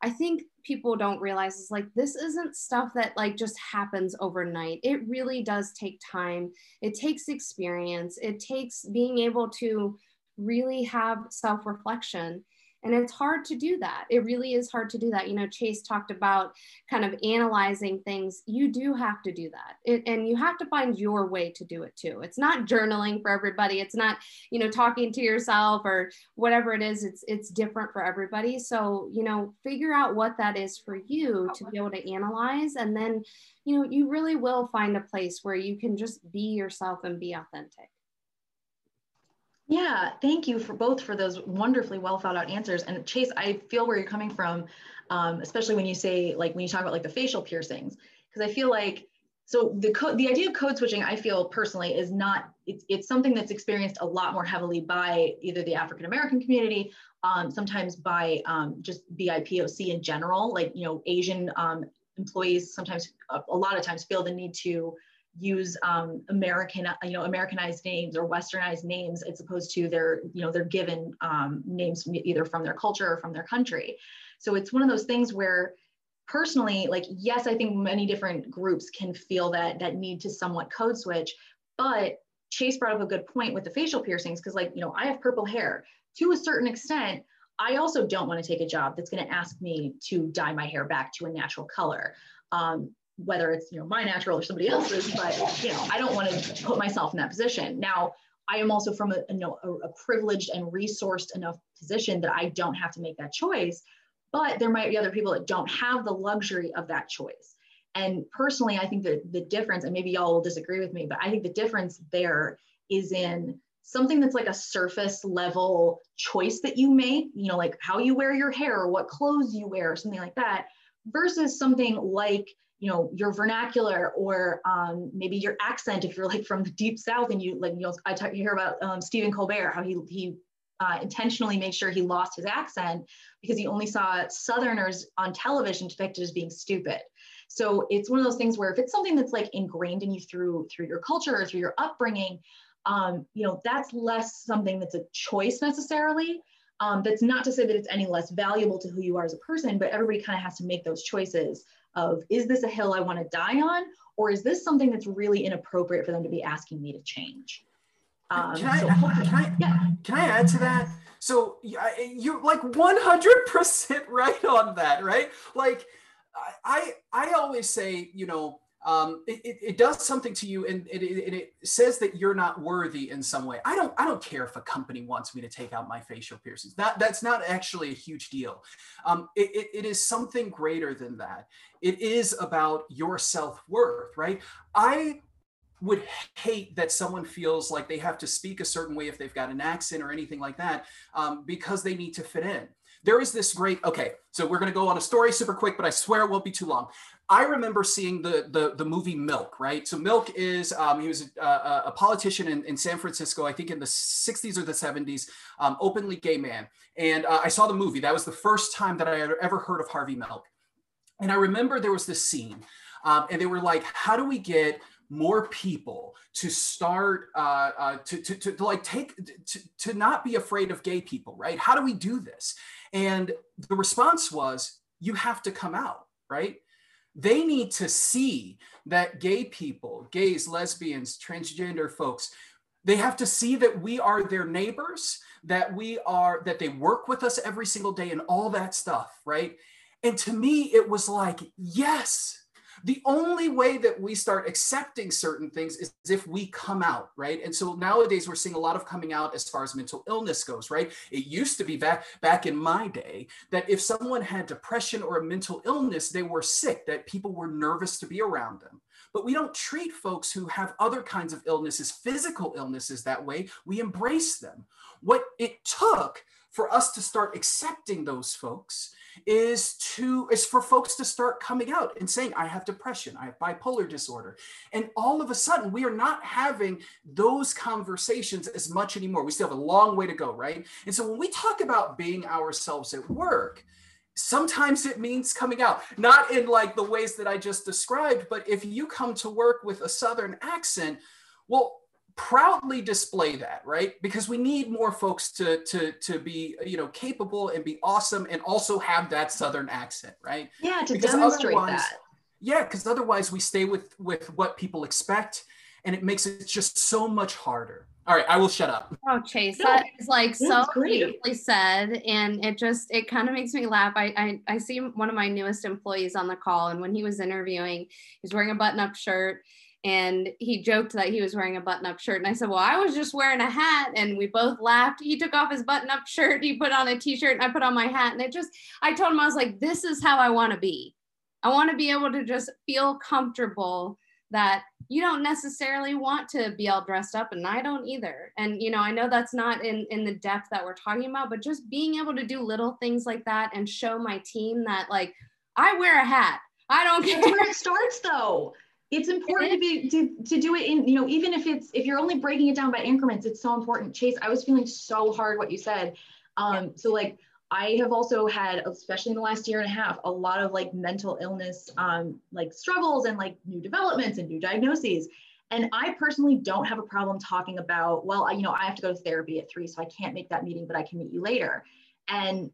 I think people don't realize is like this isn't stuff that like just happens overnight. It really does take time. It takes experience. It takes being able to really have self-reflection and it's hard to do that. It really is hard to do that. You know, Chase talked about kind of analyzing things. You do have to do that. It, and you have to find your way to do it too. It's not journaling for everybody. It's not, you know, talking to yourself or whatever it is. It's it's different for everybody. So, you know, figure out what that is for you to be able to analyze and then, you know, you really will find a place where you can just be yourself and be authentic.
Yeah, thank you for both for those wonderfully well thought out answers. And Chase, I feel where you're coming from, um, especially when you say like when you talk about like the facial piercings, because I feel like so the code the idea of code switching i feel personally is not it's, it's something that's experienced a lot more heavily by either the african american community um, sometimes by um, just bipoc in general like you know asian um, employees sometimes a, a, lot of times feel the need to use um, american you know americanized names or westernized names as opposed to their you know their given um, names either from their culture or from their country so it's one of those things where personally, like, yes, I think many different groups can feel that that need to somewhat code switch, but Chase brought up a good point with the facial piercings because, like, you know, I have purple hair to a certain extent. I also don't want to take a job that's going to ask me to dye my hair back to a natural color, um, whether it's you know my natural or somebody else's. But you know, I don't want to put myself in that position. Now, I am also from a, a, a privileged and resourced enough position that I don't have to make that choice but there might be other people that don't have the luxury of that choice. And personally, I think that the difference, and maybe y'all will disagree with me, but I think the difference there is in something that's like a surface level choice that you make, you know, like how you wear your hair or what clothes you wear, or something like that, versus something like, you know, your vernacular or um, maybe your accent if you're like from the deep south and you like, you know, I talk, you hear about um, Stephen Colbert, how he, he uh, intentionally made sure he lost his accent because he only saw Southerners on television depicted as being stupid. So it's one of those things where if it's something that's like ingrained in you through through your culture or through your upbringing, um, you know, that's less something that's a choice necessarily. Um, that's not to say that it's any less valuable to who you are as a person, but everybody kind of has to make those choices of is this a hill I want to die on, or is this something that's really inappropriate for them to be asking me to change?
Um, can, I, so, can, I, yeah. can I add to that? So you're like 100% right on that, right? Like I, I always say, you know, um, it, it, does something to you and it, it, it, says that you're not worthy in some way. I don't, I don't care if a company wants me to take out my facial piercings. That, that's not actually a huge deal. Um, it, is something greater than that. It is about your self-worth, right? I would hate that someone feels like they have to speak a certain way if they've got an accent or anything like that um, because they need to fit in. There is this great, okay, so we're going to go on a story super quick, but I swear it won't be too long. I remember seeing the the, the movie Milk, right? So Milk is um, he was a, a politician in, in, San Francisco, I think in the 60s or the 70s, um, openly gay man. And uh, I saw the movie. That was the first time that I had ever heard of Harvey Milk. And I remember there was this scene, um, and they were like, "How do we get more people to start uh, uh, to, to, to, to, like take to, to not be afraid of gay people right how do we do this and the response was you have to come out right they need to see that gay people gays lesbians transgender folks they have to see that we are their neighbors that we are that they work with us every single day and all that stuff right? And to me it was like yes the only way that we start accepting certain things is if we come out, right? And so nowadays we're seeing a lot of coming out as far as mental illness goes, right? It used to be back back in my day that if someone had depression or a mental illness, they were sick, that people were nervous to be around them. But we don't treat folks who have other kinds of illnesses, physical illnesses that way. We embrace them. What it took for us to start accepting those folks is to is for folks to start coming out and saying i have depression i have bipolar disorder. And all of a sudden we are not having those conversations as much anymore. We still have a long way to go right? And so when we talk about being ourselves at work sometimes it means coming out. Not in like the ways that i just described but if you come to work with a southern accent well proudly display that right? Because we need more folks to to to be you know capable and be awesome and also have that southern accent right?
Yeah to because demonstrate that.
Yeah because otherwise we stay with with what people expect and it makes it just so much harder. All right i will shut up.
Oh chase that is like so beautifully said and it just it kind of makes me laugh. I, I i see one of my newest employees on the call and when he was interviewing he's wearing a button-up shirt and he joked that he was wearing a button up shirt. And I said, Well, I was just wearing a hat. And we both laughed. He took off his button up shirt, he put on a t shirt, and I put on my hat. And it just, I told him, I was like, This is how I want to be. I want to be able to just feel comfortable that you don't necessarily want to be all dressed up and I don't either. And you know, I know that's not in in the depth that we're talking about, but just being able to do little things like that and show my team that like I wear a hat. I don't care.
That's where it starts though. It's important to be to, to do it in, you know, even if it's if you're only breaking it down by increments, it's so important. Chase, I was feeling so hard what you said. Um, yeah. so like I have also had, especially in the last year and a half, a lot of like mental illness, um, like struggles and like new developments and new diagnoses. And I personally don't have a problem talking about, well, I, you know, I have to go to therapy at three, so I can't make that meeting, but I can meet you later. And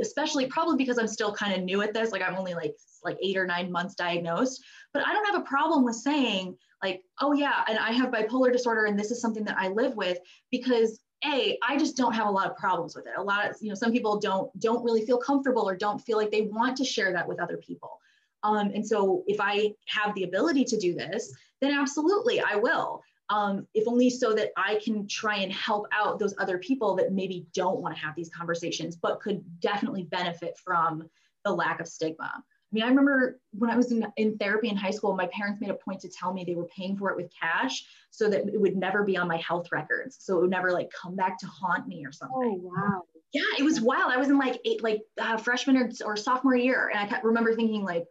especially probably because I'm still kind of new at this, like I'm only like like eight or nine months diagnosed, but I don't have a problem with saying like, oh yeah, and I have bipolar disorder and this is something that I live with because a i just don't have a lot of problems with it. A lot of you know some people don't don't really feel comfortable or don't feel like they want to share that with other people. Um, and so if i have the ability to do this then absolutely i will um, if only so that i can try and help out those other people that maybe don't want to have these conversations but could definitely benefit from the lack of stigma I mean, I remember when I was in, in therapy in high school, my parents made a point to tell me they were paying for it with cash so that it would never be on my health records. So it would never like come back to haunt me or something.
Oh, wow.
Yeah, it was wild. I was in like eight, like uh, freshman or, or sophomore year. And I remember thinking like,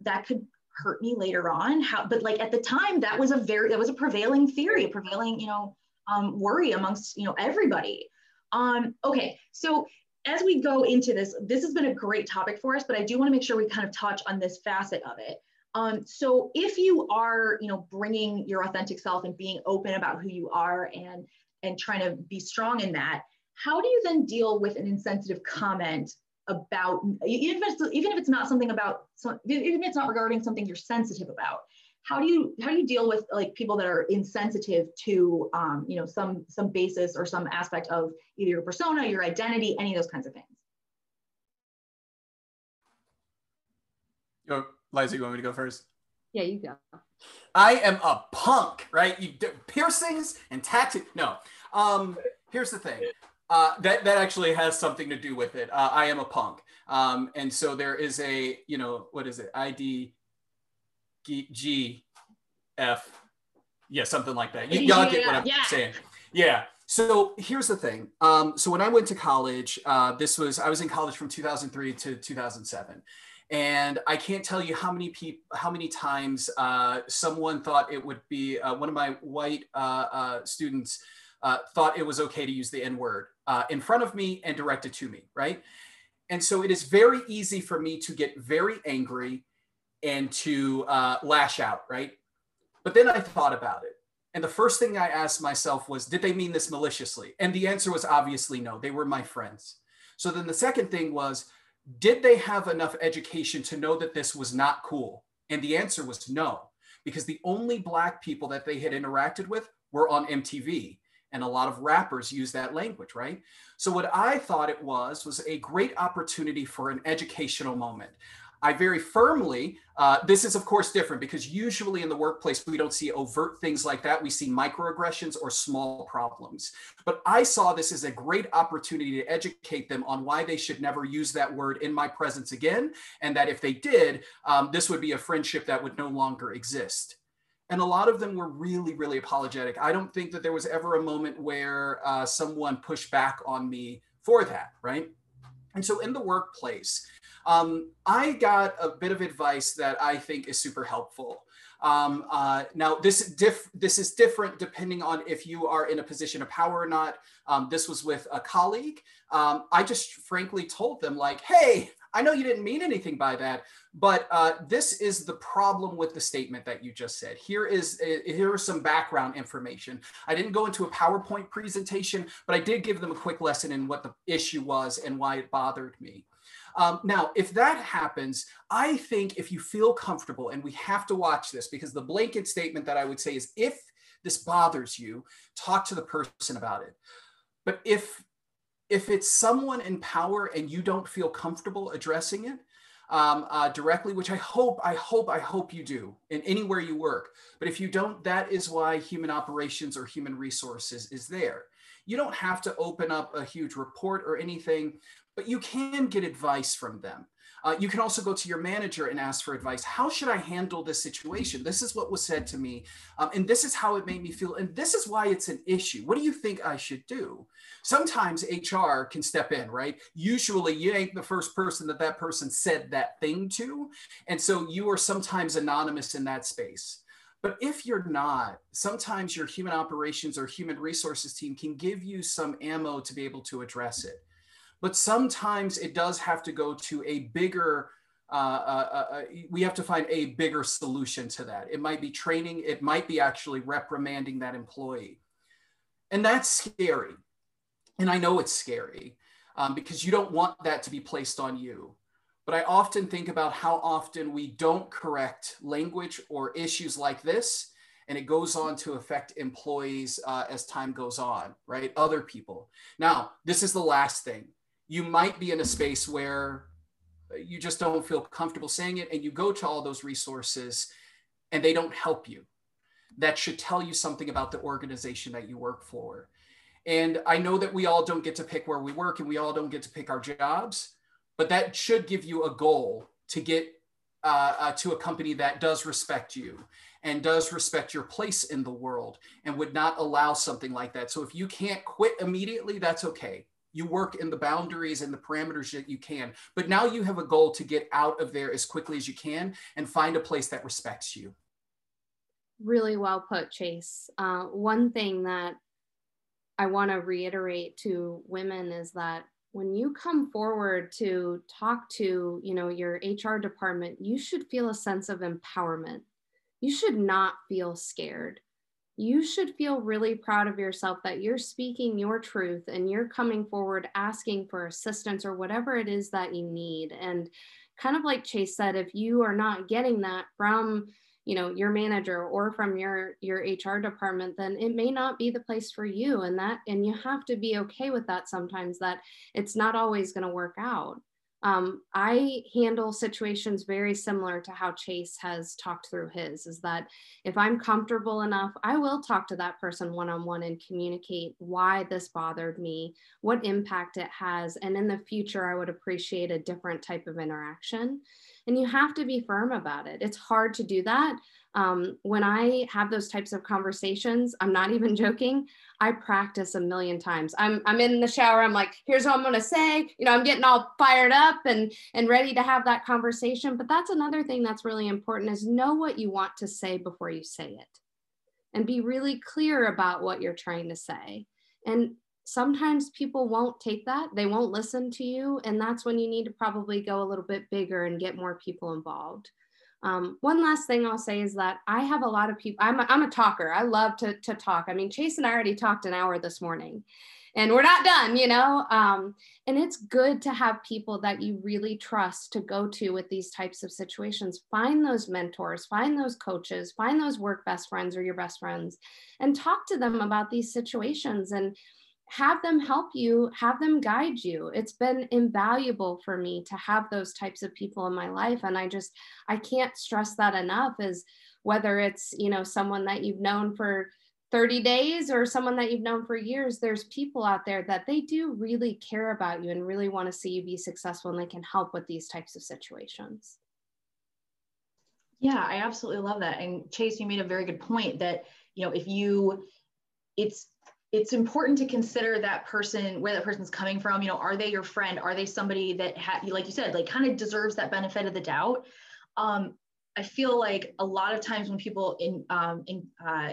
that could hurt me later on. How, but like at the time that was a very, that was a prevailing theory, a prevailing, you know, um, worry amongst, you know, everybody. Um, okay. So as we go into this, this has been a great topic for us, but I do want to make sure we kind of touch on this facet of it. Um, so if you are, you know, bringing your authentic self and being open about who you are and and trying to be strong in that, how do you then deal with an insensitive comment about even if it's even if it's not something about even if it's not regarding something you're sensitive about? how do you how do you deal with like people that are insensitive to um, you know some some basis or some aspect of either your persona your identity any of those kinds of things
Yo, Liza, you want me to go first?
Yeah, you go.
I am a punk, right? You piercings and tattoos. No. Um, here's the thing. Uh, that that actually has something to do with it. Uh, I am a punk, um, and so there is a you know what is it? ID G, F, yeah, something like that. Y- y'all get what I'm yeah. saying. Yeah. So here's the thing. Um, so when I went to college, uh, this was I was in college from 2003 to 2007, and I can't tell you how many people, how many times uh, someone thought it would be uh, one of my white uh, uh, students uh, thought it was okay to use the N word in front of me and directed to me, right? And so it is very easy for me to get very angry and to uh, lash out, right? But then I thought about it. And the first thing I asked myself was, did they mean this maliciously? And the answer was obviously no. They were my friends. So then the second thing was, did they have enough education to know that this was not cool? And the answer was no, because the only Black people that they had interacted with were on MTV. And a lot of rappers use that language, right? So, what I thought it was was a great opportunity for an educational moment. I very firmly, uh, this is of course different because usually in the workplace, we don't see overt things like that. We see microaggressions or small problems. But I saw this as a great opportunity to educate them on why they should never use that word in my presence again. And that if they did, um, this would be a friendship that would no longer exist. And a lot of them were really, really apologetic. I don't think that there was ever a moment where uh, someone pushed back on me for that, right? And so in the workplace, um, I got a bit of advice that I think is super helpful. Um, uh, now, this diff- this is different depending on if you are in a position of power or not. Um, this was with a colleague. Um, I just frankly told them like, "Hey, I know you didn't mean anything by that, but uh, this is the problem with the statement that you just said. Here is uh, here is some background information. I didn't go into a PowerPoint presentation, but I did give them a quick lesson in what the issue was and why it bothered me. Um, now, if that happens, I think if you feel comfortable, and we have to watch this because the blanket statement that I would say is if this bothers you, talk to the person about it. But if if it's someone in power and you don't feel comfortable addressing it um, uh, directly, which I hope, I hope, I hope you do in anywhere you work. But if you don't, that is why human operations or human resources is there. You don't have to open up a huge report or anything, but you can get advice from them. Uh, you can also go to your manager and ask for advice. How should I handle this situation? This is what was said to me, um, and this is how it made me feel, and this is why it's an issue. What do you think I should do? Sometimes HR can step in, right? Usually, you ain't the first person that that person said that thing to, and so you are sometimes anonymous in that space. But if you're not, sometimes your human operations or human resources team can give you some ammo to be able to address it. But sometimes it does have to go to a bigger, uh, uh, uh, uh, we have to find a bigger solution to that. It might be training, it might be actually reprimanding that employee. And that's scary. And I know it's scary um, because you don't want that to be placed on you. But I often think about how often we don't correct language or issues like this, and it goes on to affect employees uh, as time goes on, right? Other people. Now, this is the last thing. You might be in a space where you just don't feel comfortable saying it, and you go to all those resources and they don't help you. That should tell you something about the organization that you work for. And I know that we all don't get to pick where we work and we all don't get to pick our jobs but that should give you a goal to get uh, uh, to a company that does respect you and does respect your place in the world and would not allow something like that. So if you can't quit immediately, that's okay. You work in the boundaries and the parameters that you can. But now you have a goal to get out of there as quickly as you can and find a place that respects you.
Really well put, Chase. Uh, one thing that I want to reiterate to women is that when you come forward to talk to you know your hr department you should feel a sense of empowerment you should not feel scared you should feel really proud of yourself that you're speaking your truth and you're coming forward asking for assistance or whatever it is that you need. And kind of like chase said if you are not getting that from you know your manager or from your your hr department then it may not be the place for you. And that and you have to be okay with that sometimes that it's not always going to work out um, i handle situations very similar to how chase has talked through his is that if i'm comfortable enough i will talk to that person one-on-one and communicate why this bothered me what impact it has and in the future i would appreciate a different type of interaction and you have to be firm about it. It's hard to do that. Um, when I have those types of conversations, I'm not even joking. I practice a million times. I'm, I'm in the shower. I'm like, here's what I'm going to say. You know, I'm getting all fired up and, and ready to have that conversation. But that's another thing that's really important is know what you want to say before you say it and be really clear about what you're trying to say. And sometimes people won't take that. They won't listen to you and that's when you need to probably go a little bit bigger and get more people involved. Um, one last thing i'll say is that i have a lot of people i'm a, I'm a talker. I love to, to talk. I mean chase and i already talked an hour this morning and we're not done you know? Um, and it's good to have people that you really trust to go to with these types of situations. Find those mentors find those coaches find those work best friends or your best friends and talk to them about these situations. And have them help you, have them guide you. It's been invaluable for me to have those types of people in my life. And I just, I can't stress that enough is whether it's, you know, someone that you've known for 30 days or someone that you've known for years, there's people out there that they do really care about you and really want to see you be successful and they can help with these types of situations.
Yeah, I absolutely love that. And Chase, you made a very good point that, you know, if you, it's it's important to consider that person where that person's coming from. You know are they your friend? Are they somebody that ha- like you said like kind of deserves that benefit of the doubt? Um, i feel like a lot of times when people in, um, in uh,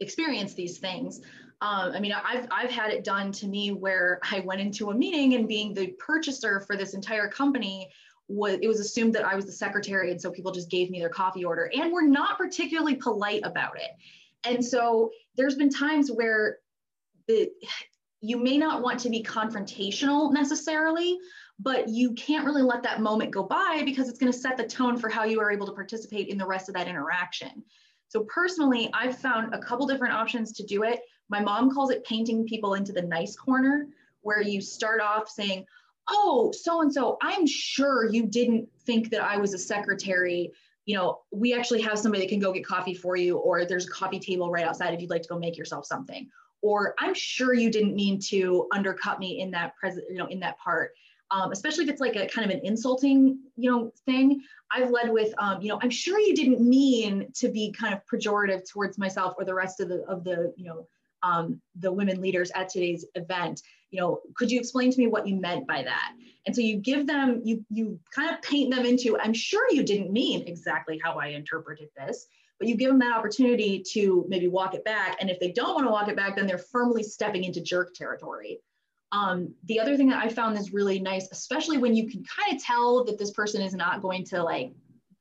experience these things um, i mean I've, I've had it done to me where i went into a meeting and being the purchaser for this entire company was it was assumed that i was the secretary and so people just gave me their coffee order and were not particularly polite about it and so there's been times where the, you may not want to be confrontational necessarily, but you can't really let that moment go by because it's going to set the tone for how you are able to participate in the rest of that interaction. So personally, I've found a couple different options to do it. My mom calls it painting people into the nice corner, where you start off saying, Oh, so and so, I'm sure you didn't think that I was a secretary you know, we actually have somebody that can go get coffee for you, or there's a coffee table right outside if you'd like to go make yourself something. Or I'm sure you didn't mean to undercut me in that present, you know, in that part. um, especially if it's like a kind of an insulting, you know, thing. I've led with, um, you know, I'm sure you didn't mean to be kind of pejorative towards myself or the rest of the of the, you know, um, the women leaders at today's event. You know, could you explain to me what you meant by that? And so you give them, you you kind of paint them into, I'm sure you didn't mean exactly how I interpreted this, but you give them that opportunity to maybe walk it back. And if they don't want to walk it back, then they're firmly stepping into jerk territory. Um, the other thing that I found is really nice, especially when you can kind of tell that this person is not going to like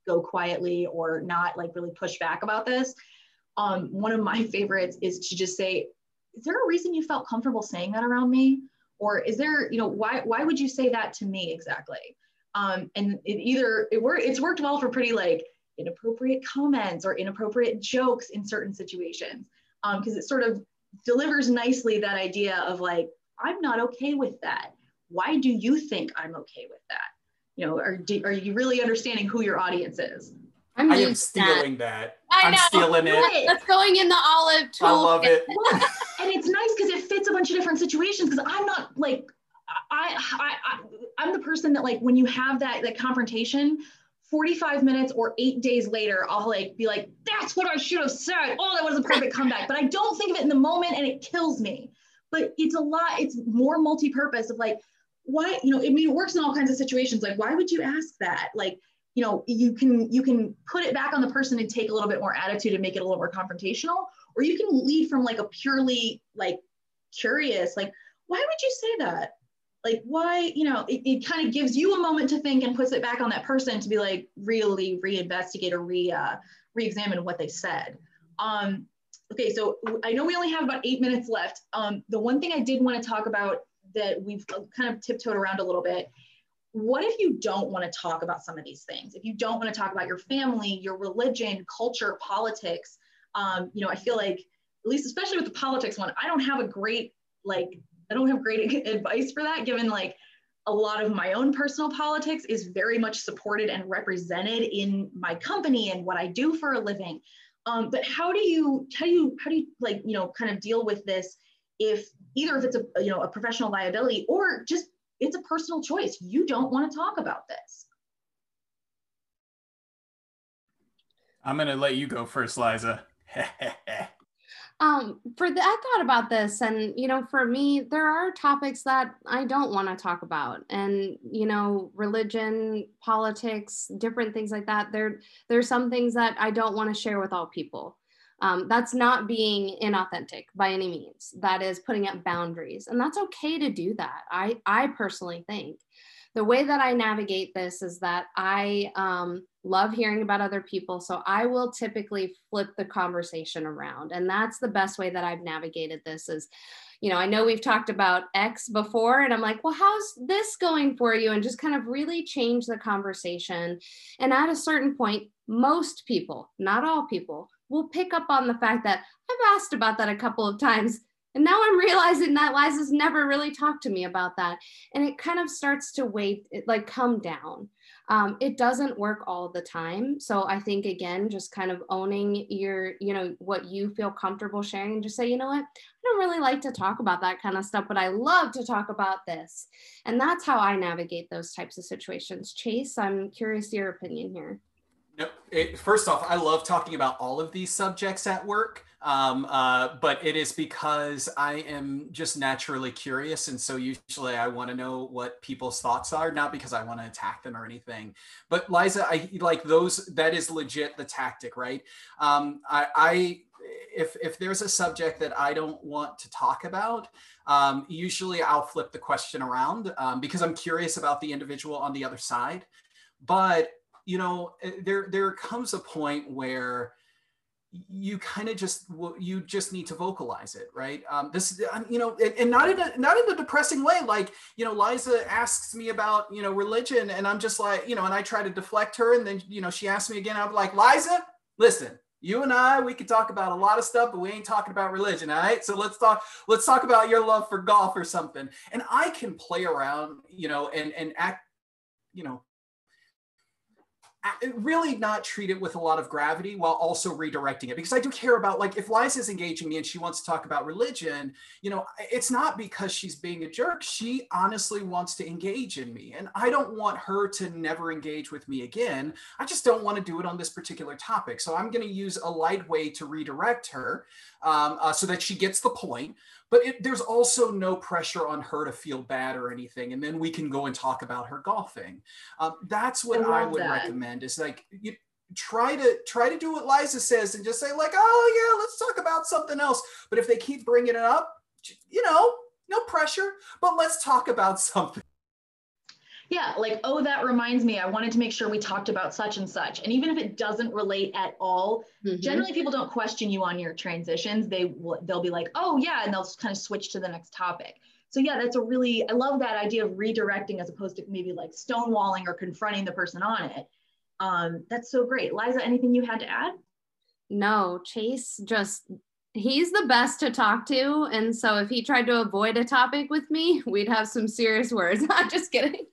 go quietly or not like really push back about this. Um, one of my favorites is to just say, is there a reason you felt comfortable saying that around me? Or is there, you know, why, why would you say that to me exactly? Um, and it either, it worked, it's worked well for pretty like inappropriate comments or inappropriate jokes in certain situations. Because um, it sort of delivers nicely that idea of like, I'm not okay with that. Why do you think I'm okay with that? You know, are, do, are you really understanding who your audience is?
I'm I am stealing that. that. I am stealing it.
That's going in the olive tool.
I love it.
and it's nice because it fits a bunch of different situations. Because I'm not like I, I, I I'm the person that like when you have that that confrontation, 45 minutes or eight days later, I'll like be like, that's what I should have said. Oh, that was a perfect comeback. But I don't think of it in the moment and it kills me but it's a lot, it's more multi-purpose of like, why, you know, I mean, it works in all kinds of situations. Like, why would you ask that? Like, you know, you can you can put it back on the person and take a little bit more attitude and make it a little more confrontational, or you can lead from like a purely like curious, like, why would you say that? Like, why, you know, it, it kind of gives you a moment to think and puts it back on that person to be like really reinvestigate or re uh, re-examine what they said. Um, Okay, so I know we only have about eight minutes left. Um, the one thing I did want to talk about that we've kind of tiptoed around a little bit, what if you don't want to talk about some of these things? If you don't want to talk about your family, your religion, culture, politics, um, you know, I feel like, at least especially with the politics one, I don't have a great, like, I don't have great advice for that, given like a lot of my own personal politics is very much supported and represented in my company and what I do for a living. Um, but how do you how do you how do you like you know kind of deal with this if either if it's a you know a professional liability or just it's a personal choice? You don't want to talk about this.
I'm going to let you go first liza
um for the i thought about this and you know for me there are topics that i don't want to talk about and you know religion politics different things like that. There there's some things that i don't want to share with all people. Um, that's not being inauthentic by any means. That is putting up boundaries and that's okay to do that. I i personally think the way that I navigate this is that I um, love hearing about other people. So I will typically flip the conversation around. And that's the best way that I've navigated this is, you know, I know we've talked about X before, and I'm like, well, how's this going for you? And just kind of really change the conversation. And at a certain point, most people, not all people, will pick up on the fact that I've asked about that a couple of times and now I'm realizing that Liza's never really talked to me about that. And it kind of starts to wait, like come down. Um, it doesn't work all the time. So I think, again, just kind of owning your, you know, what you feel comfortable sharing and just say, you know what, I don't really like to talk about that kind of stuff, but I love to talk about this. And that's how I navigate those types of situations. Chase, I'm curious your opinion here.
No, it, first off, I love talking about all of these subjects at work. Um, uh, but it is because I am just naturally curious. And so usually I want to know what people's thoughts are, not because I want to attack them or anything. But Liza, I like those, that is legit the tactic, right? Um, I, I if, if there's a subject that I don't want to talk about, um, usually I'll flip the question around um, because I'm curious about the individual on the other side. But you know, eh, there there comes a point where you kind of just you just need to vocalize it right? Um, this you know and, and, not in a not in a depressing way like you know liza asks me about you know religion and i'm just like you know and i try to deflect her and then you know she asks me again i'm like liza listen you and i we could talk about a lot of stuff but we ain't talking about religion all right? So let's talk let's talk about your love for golf or something. And i can play around you know and and act you know really not treat it with a lot of gravity while also redirecting it. Because i do care about like if liza's engaging me and she wants to talk about religion you know it's not because she's being a jerk. She honestly wants to engage in me. And i don't want her to never engage with me again. I just don't want to do it on this particular topic. So i'm going to use a light way to redirect her um, uh, so that she gets the point but it, there's also no pressure on her to feel bad or anything and then we can go and talk about her golfing um, that's what i, I would that. recommend is like you try to try to do what liza says and just say like oh yeah let's talk about something else but if they keep bringing it up you know no pressure but let's talk about something
yeah, like, oh, that reminds me, I wanted to make sure we talked about such and such. And even if it doesn't relate at all, mm-hmm. generally people don't question you on your transitions. They will they'll be like, oh yeah, and they'll kind of switch to the next topic. So yeah, that's a really I love that idea of redirecting as opposed to maybe like stonewalling or confronting the person on it. Um, that's so great. Liza, anything you had to add?
No, Chase just he's the best to talk to. And so if he tried to avoid a topic with me, we'd have some serious words. I'm just kidding.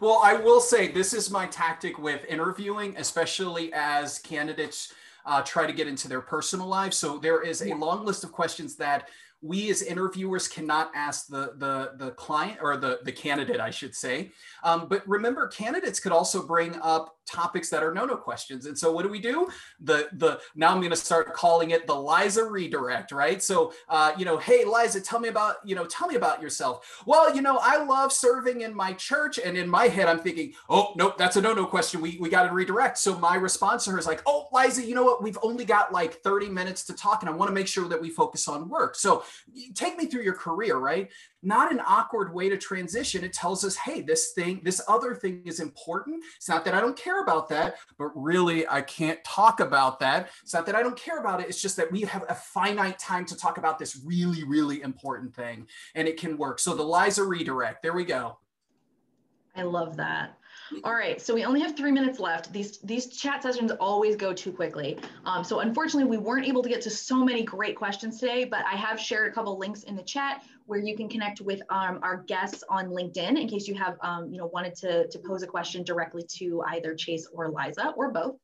well, I will say this is my tactic with interviewing, especially as candidates uh, try to get into their personal lives. So there is a long list of questions that we as interviewers cannot ask the the the client or the the candidate, I should say. Um, but remember, candidates could also bring up topics that are no-no questions. And so what do we do? The the now I'm going to start calling it the Liza redirect, right? So uh, you know, hey Liza, tell me about you know, tell me about yourself. Well, you know, I love serving in my church, and in my head I'm thinking, oh nope, that's a no-no question. We we got to redirect. So my response to her is like, oh Liza, you know what? We've only got like 30 minutes to talk, and I want to make sure that we focus on work. So take me through your career, right? Not an awkward way to transition. It tells us, hey, this thing, this other thing is important. It's not that I don't care about that, but really I can't talk about that. It's not that I don't care about it. It's just that we have a finite time to talk about this really, really important thing and it can work. So the Liza redirect, there we go.
I love that. All right, so we only have three minutes left. These these chat sessions always go too quickly. Um, so unfortunately, we weren't able to get to so many great questions today, but I have shared a couple links in the chat where you can connect with um, our guests on LinkedIn in case you have um, you know wanted to, to pose a question directly to either Chase or Liza or both.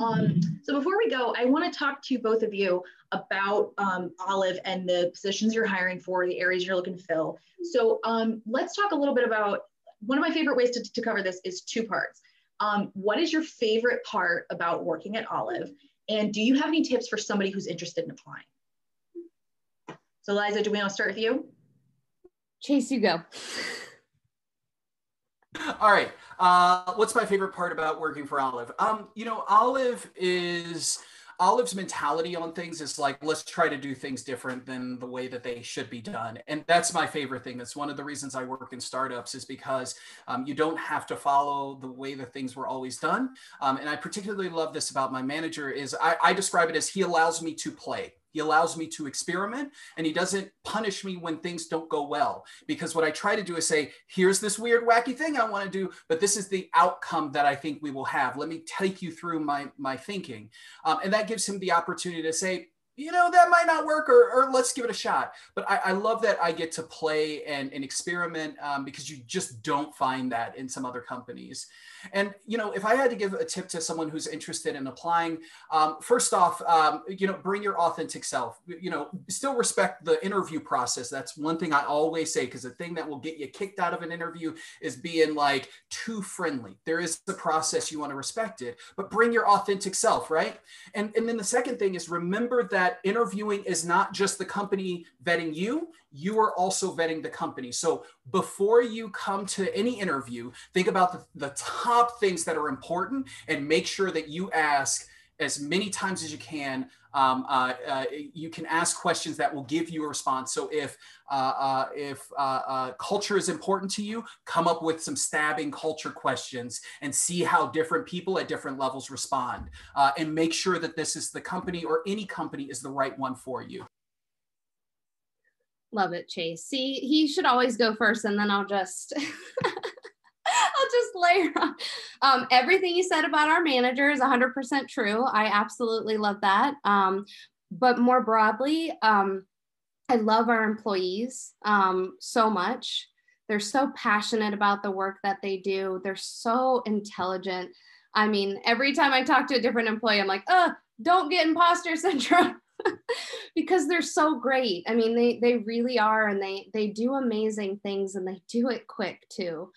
Um, so before we go, I want to talk to both of you about um, Olive and the positions you're hiring for, the areas you're looking to fill. So um, let's talk a little bit about one of my favorite ways to, to cover this is two parts. Um, what is your favorite part about working at Olive? And do you have any tips for somebody who's interested in applying? So Liza, do we want to start with you?
Chase, you go.
All right. Uh, what's my favorite part about working for Olive? Um, you know, Olive is Olive's mentality on things is like, let's try to do things different than the way that they should be done. And that's my favorite thing. That's one of the reasons I work in startups is because um, you don't have to follow the way that things were always done. Um, and I particularly love this about my manager is I, I describe it as he allows me to play. He allows me to experiment and he doesn't punish me when things don't go well. Because what I try to do is say, here's this weird, wacky thing I want to do, but this is the outcome that I think we will have. Let me take you through my, my thinking. Um, and that gives him the opportunity to say, you know that might not work or, or let's give it a shot. But I, I love that i get to play and, and experiment um, because you just don't find that in some other companies. And you know if i had to give a tip to someone who's interested in applying um, first off um, you know bring your authentic self. You know still respect the interview process. That's one thing i always say because the thing that will get you kicked out of an interview is being like too friendly. There is the process you want to respect it but bring your authentic self right? And and then the second thing is remember that that interviewing is not just the company vetting you, you are also vetting the company. So before you come to any interview, think about the, the top things that are important and make sure that you ask as many times as you can. Um, uh, uh, you can ask questions that will give you a response. So if uh, uh if uh, uh, culture is important to you, come up with some stabbing culture questions and see how different people at different levels respond, and make sure that this is the company or any company is the right one for you.
Love it, Chase. See, he should always go first, and then I'll just. Just layer on. Um, everything you said about our manager is 100% true. I absolutely love that. Um, but more broadly, um, I love our employees um, so much. They're so passionate about the work that they do. They're so intelligent. I mean, every time I talk to a different employee, I'm like, oh, don't get imposter syndrome. because they're so great. I mean, they they really are, and they they do amazing things, and they do it quick too.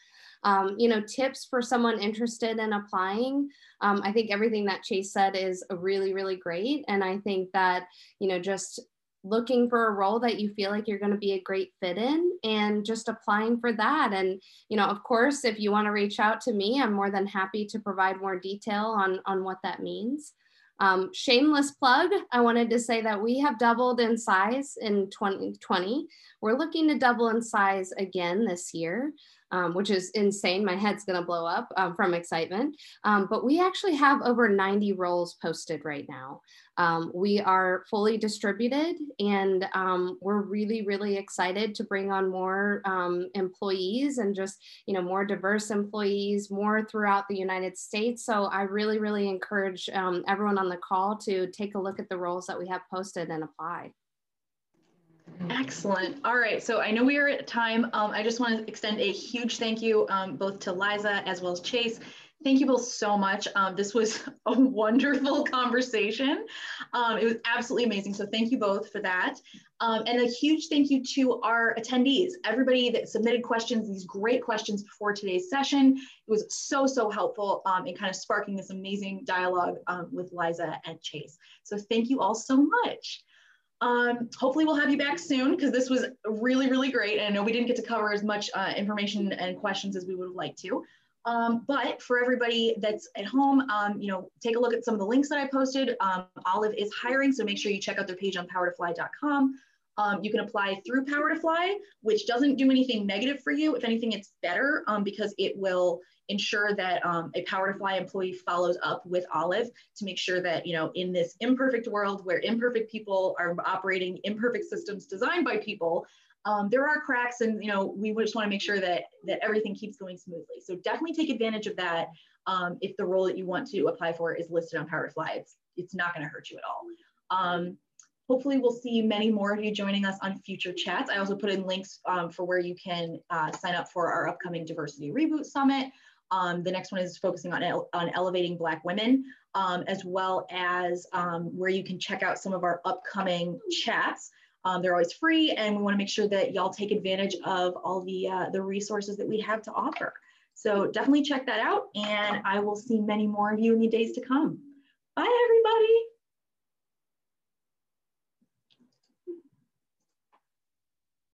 Um, you know, tips for someone interested in applying. Um, I think everything that Chase said is really really great, and I think that you know just looking for a role that you feel like you're going to be a great fit in and just applying for that and you know of course if you want to reach out to me i'm more than happy to provide more detail on on what that means um, shameless plug, I wanted to say that we have doubled in size in 2020. We're looking to double in size again this year, um, which is insane. My head's gonna blow up um, from excitement. Um, but we actually have over 90 roles posted right now. Um, we are fully distributed and um, we're really, really excited to bring on more um, employees and just, you know, more diverse employees, more throughout the United States. So I really, really encourage everyone on the call to take a look at the roles that we have posted and apply.
Excellent. All right. So I know we are at time. Um, I just want to extend a huge thank you um, both to Liza as well as Chase Thank you both so much. Um, this was a wonderful conversation. Um, it was absolutely amazing. So thank you both for that. Um, and a huge thank you to our attendees, everybody that submitted questions, these great questions before today's session. It was so, so helpful um, in kind of sparking this amazing dialogue with Liza and Chase. So thank you all so much. Um, hopefully we'll have you back soon because this was really, really great. And I know we didn't get to cover as much uh, information and questions as we would have liked to. Um, but for everybody that's at home, um, you know, take a look at some of the links that I posted. Um, Olive is hiring, so make sure you check out their page on power2fly.com. Um, you can apply through Power to Fly, which doesn't do anything negative for you. If anything, it's better um, because it will ensure that um, a Power to Fly employee follows up with Olive to make sure that, you know, in this imperfect world where imperfect people are operating imperfect systems designed by people, um, there are cracks and you know we just want to make sure that that everything keeps going smoothly. So definitely take advantage of that um, if the role that you want to apply for is listed on power to fly. It's, it's not going to hurt you at all. Um, hopefully we'll see many more of you joining us on future chats i also put in links um, for where you can uh, sign up for our upcoming diversity reboot summit um, the next one is focusing on, on elevating Black women, um, as well as um, where you can check out some of our upcoming chats. Um, they're always free, and we want to make sure that y'all take advantage of all the uh, the resources that we have to offer. So definitely check that out, and I will see many more of you in the days to come. Bye, everybody.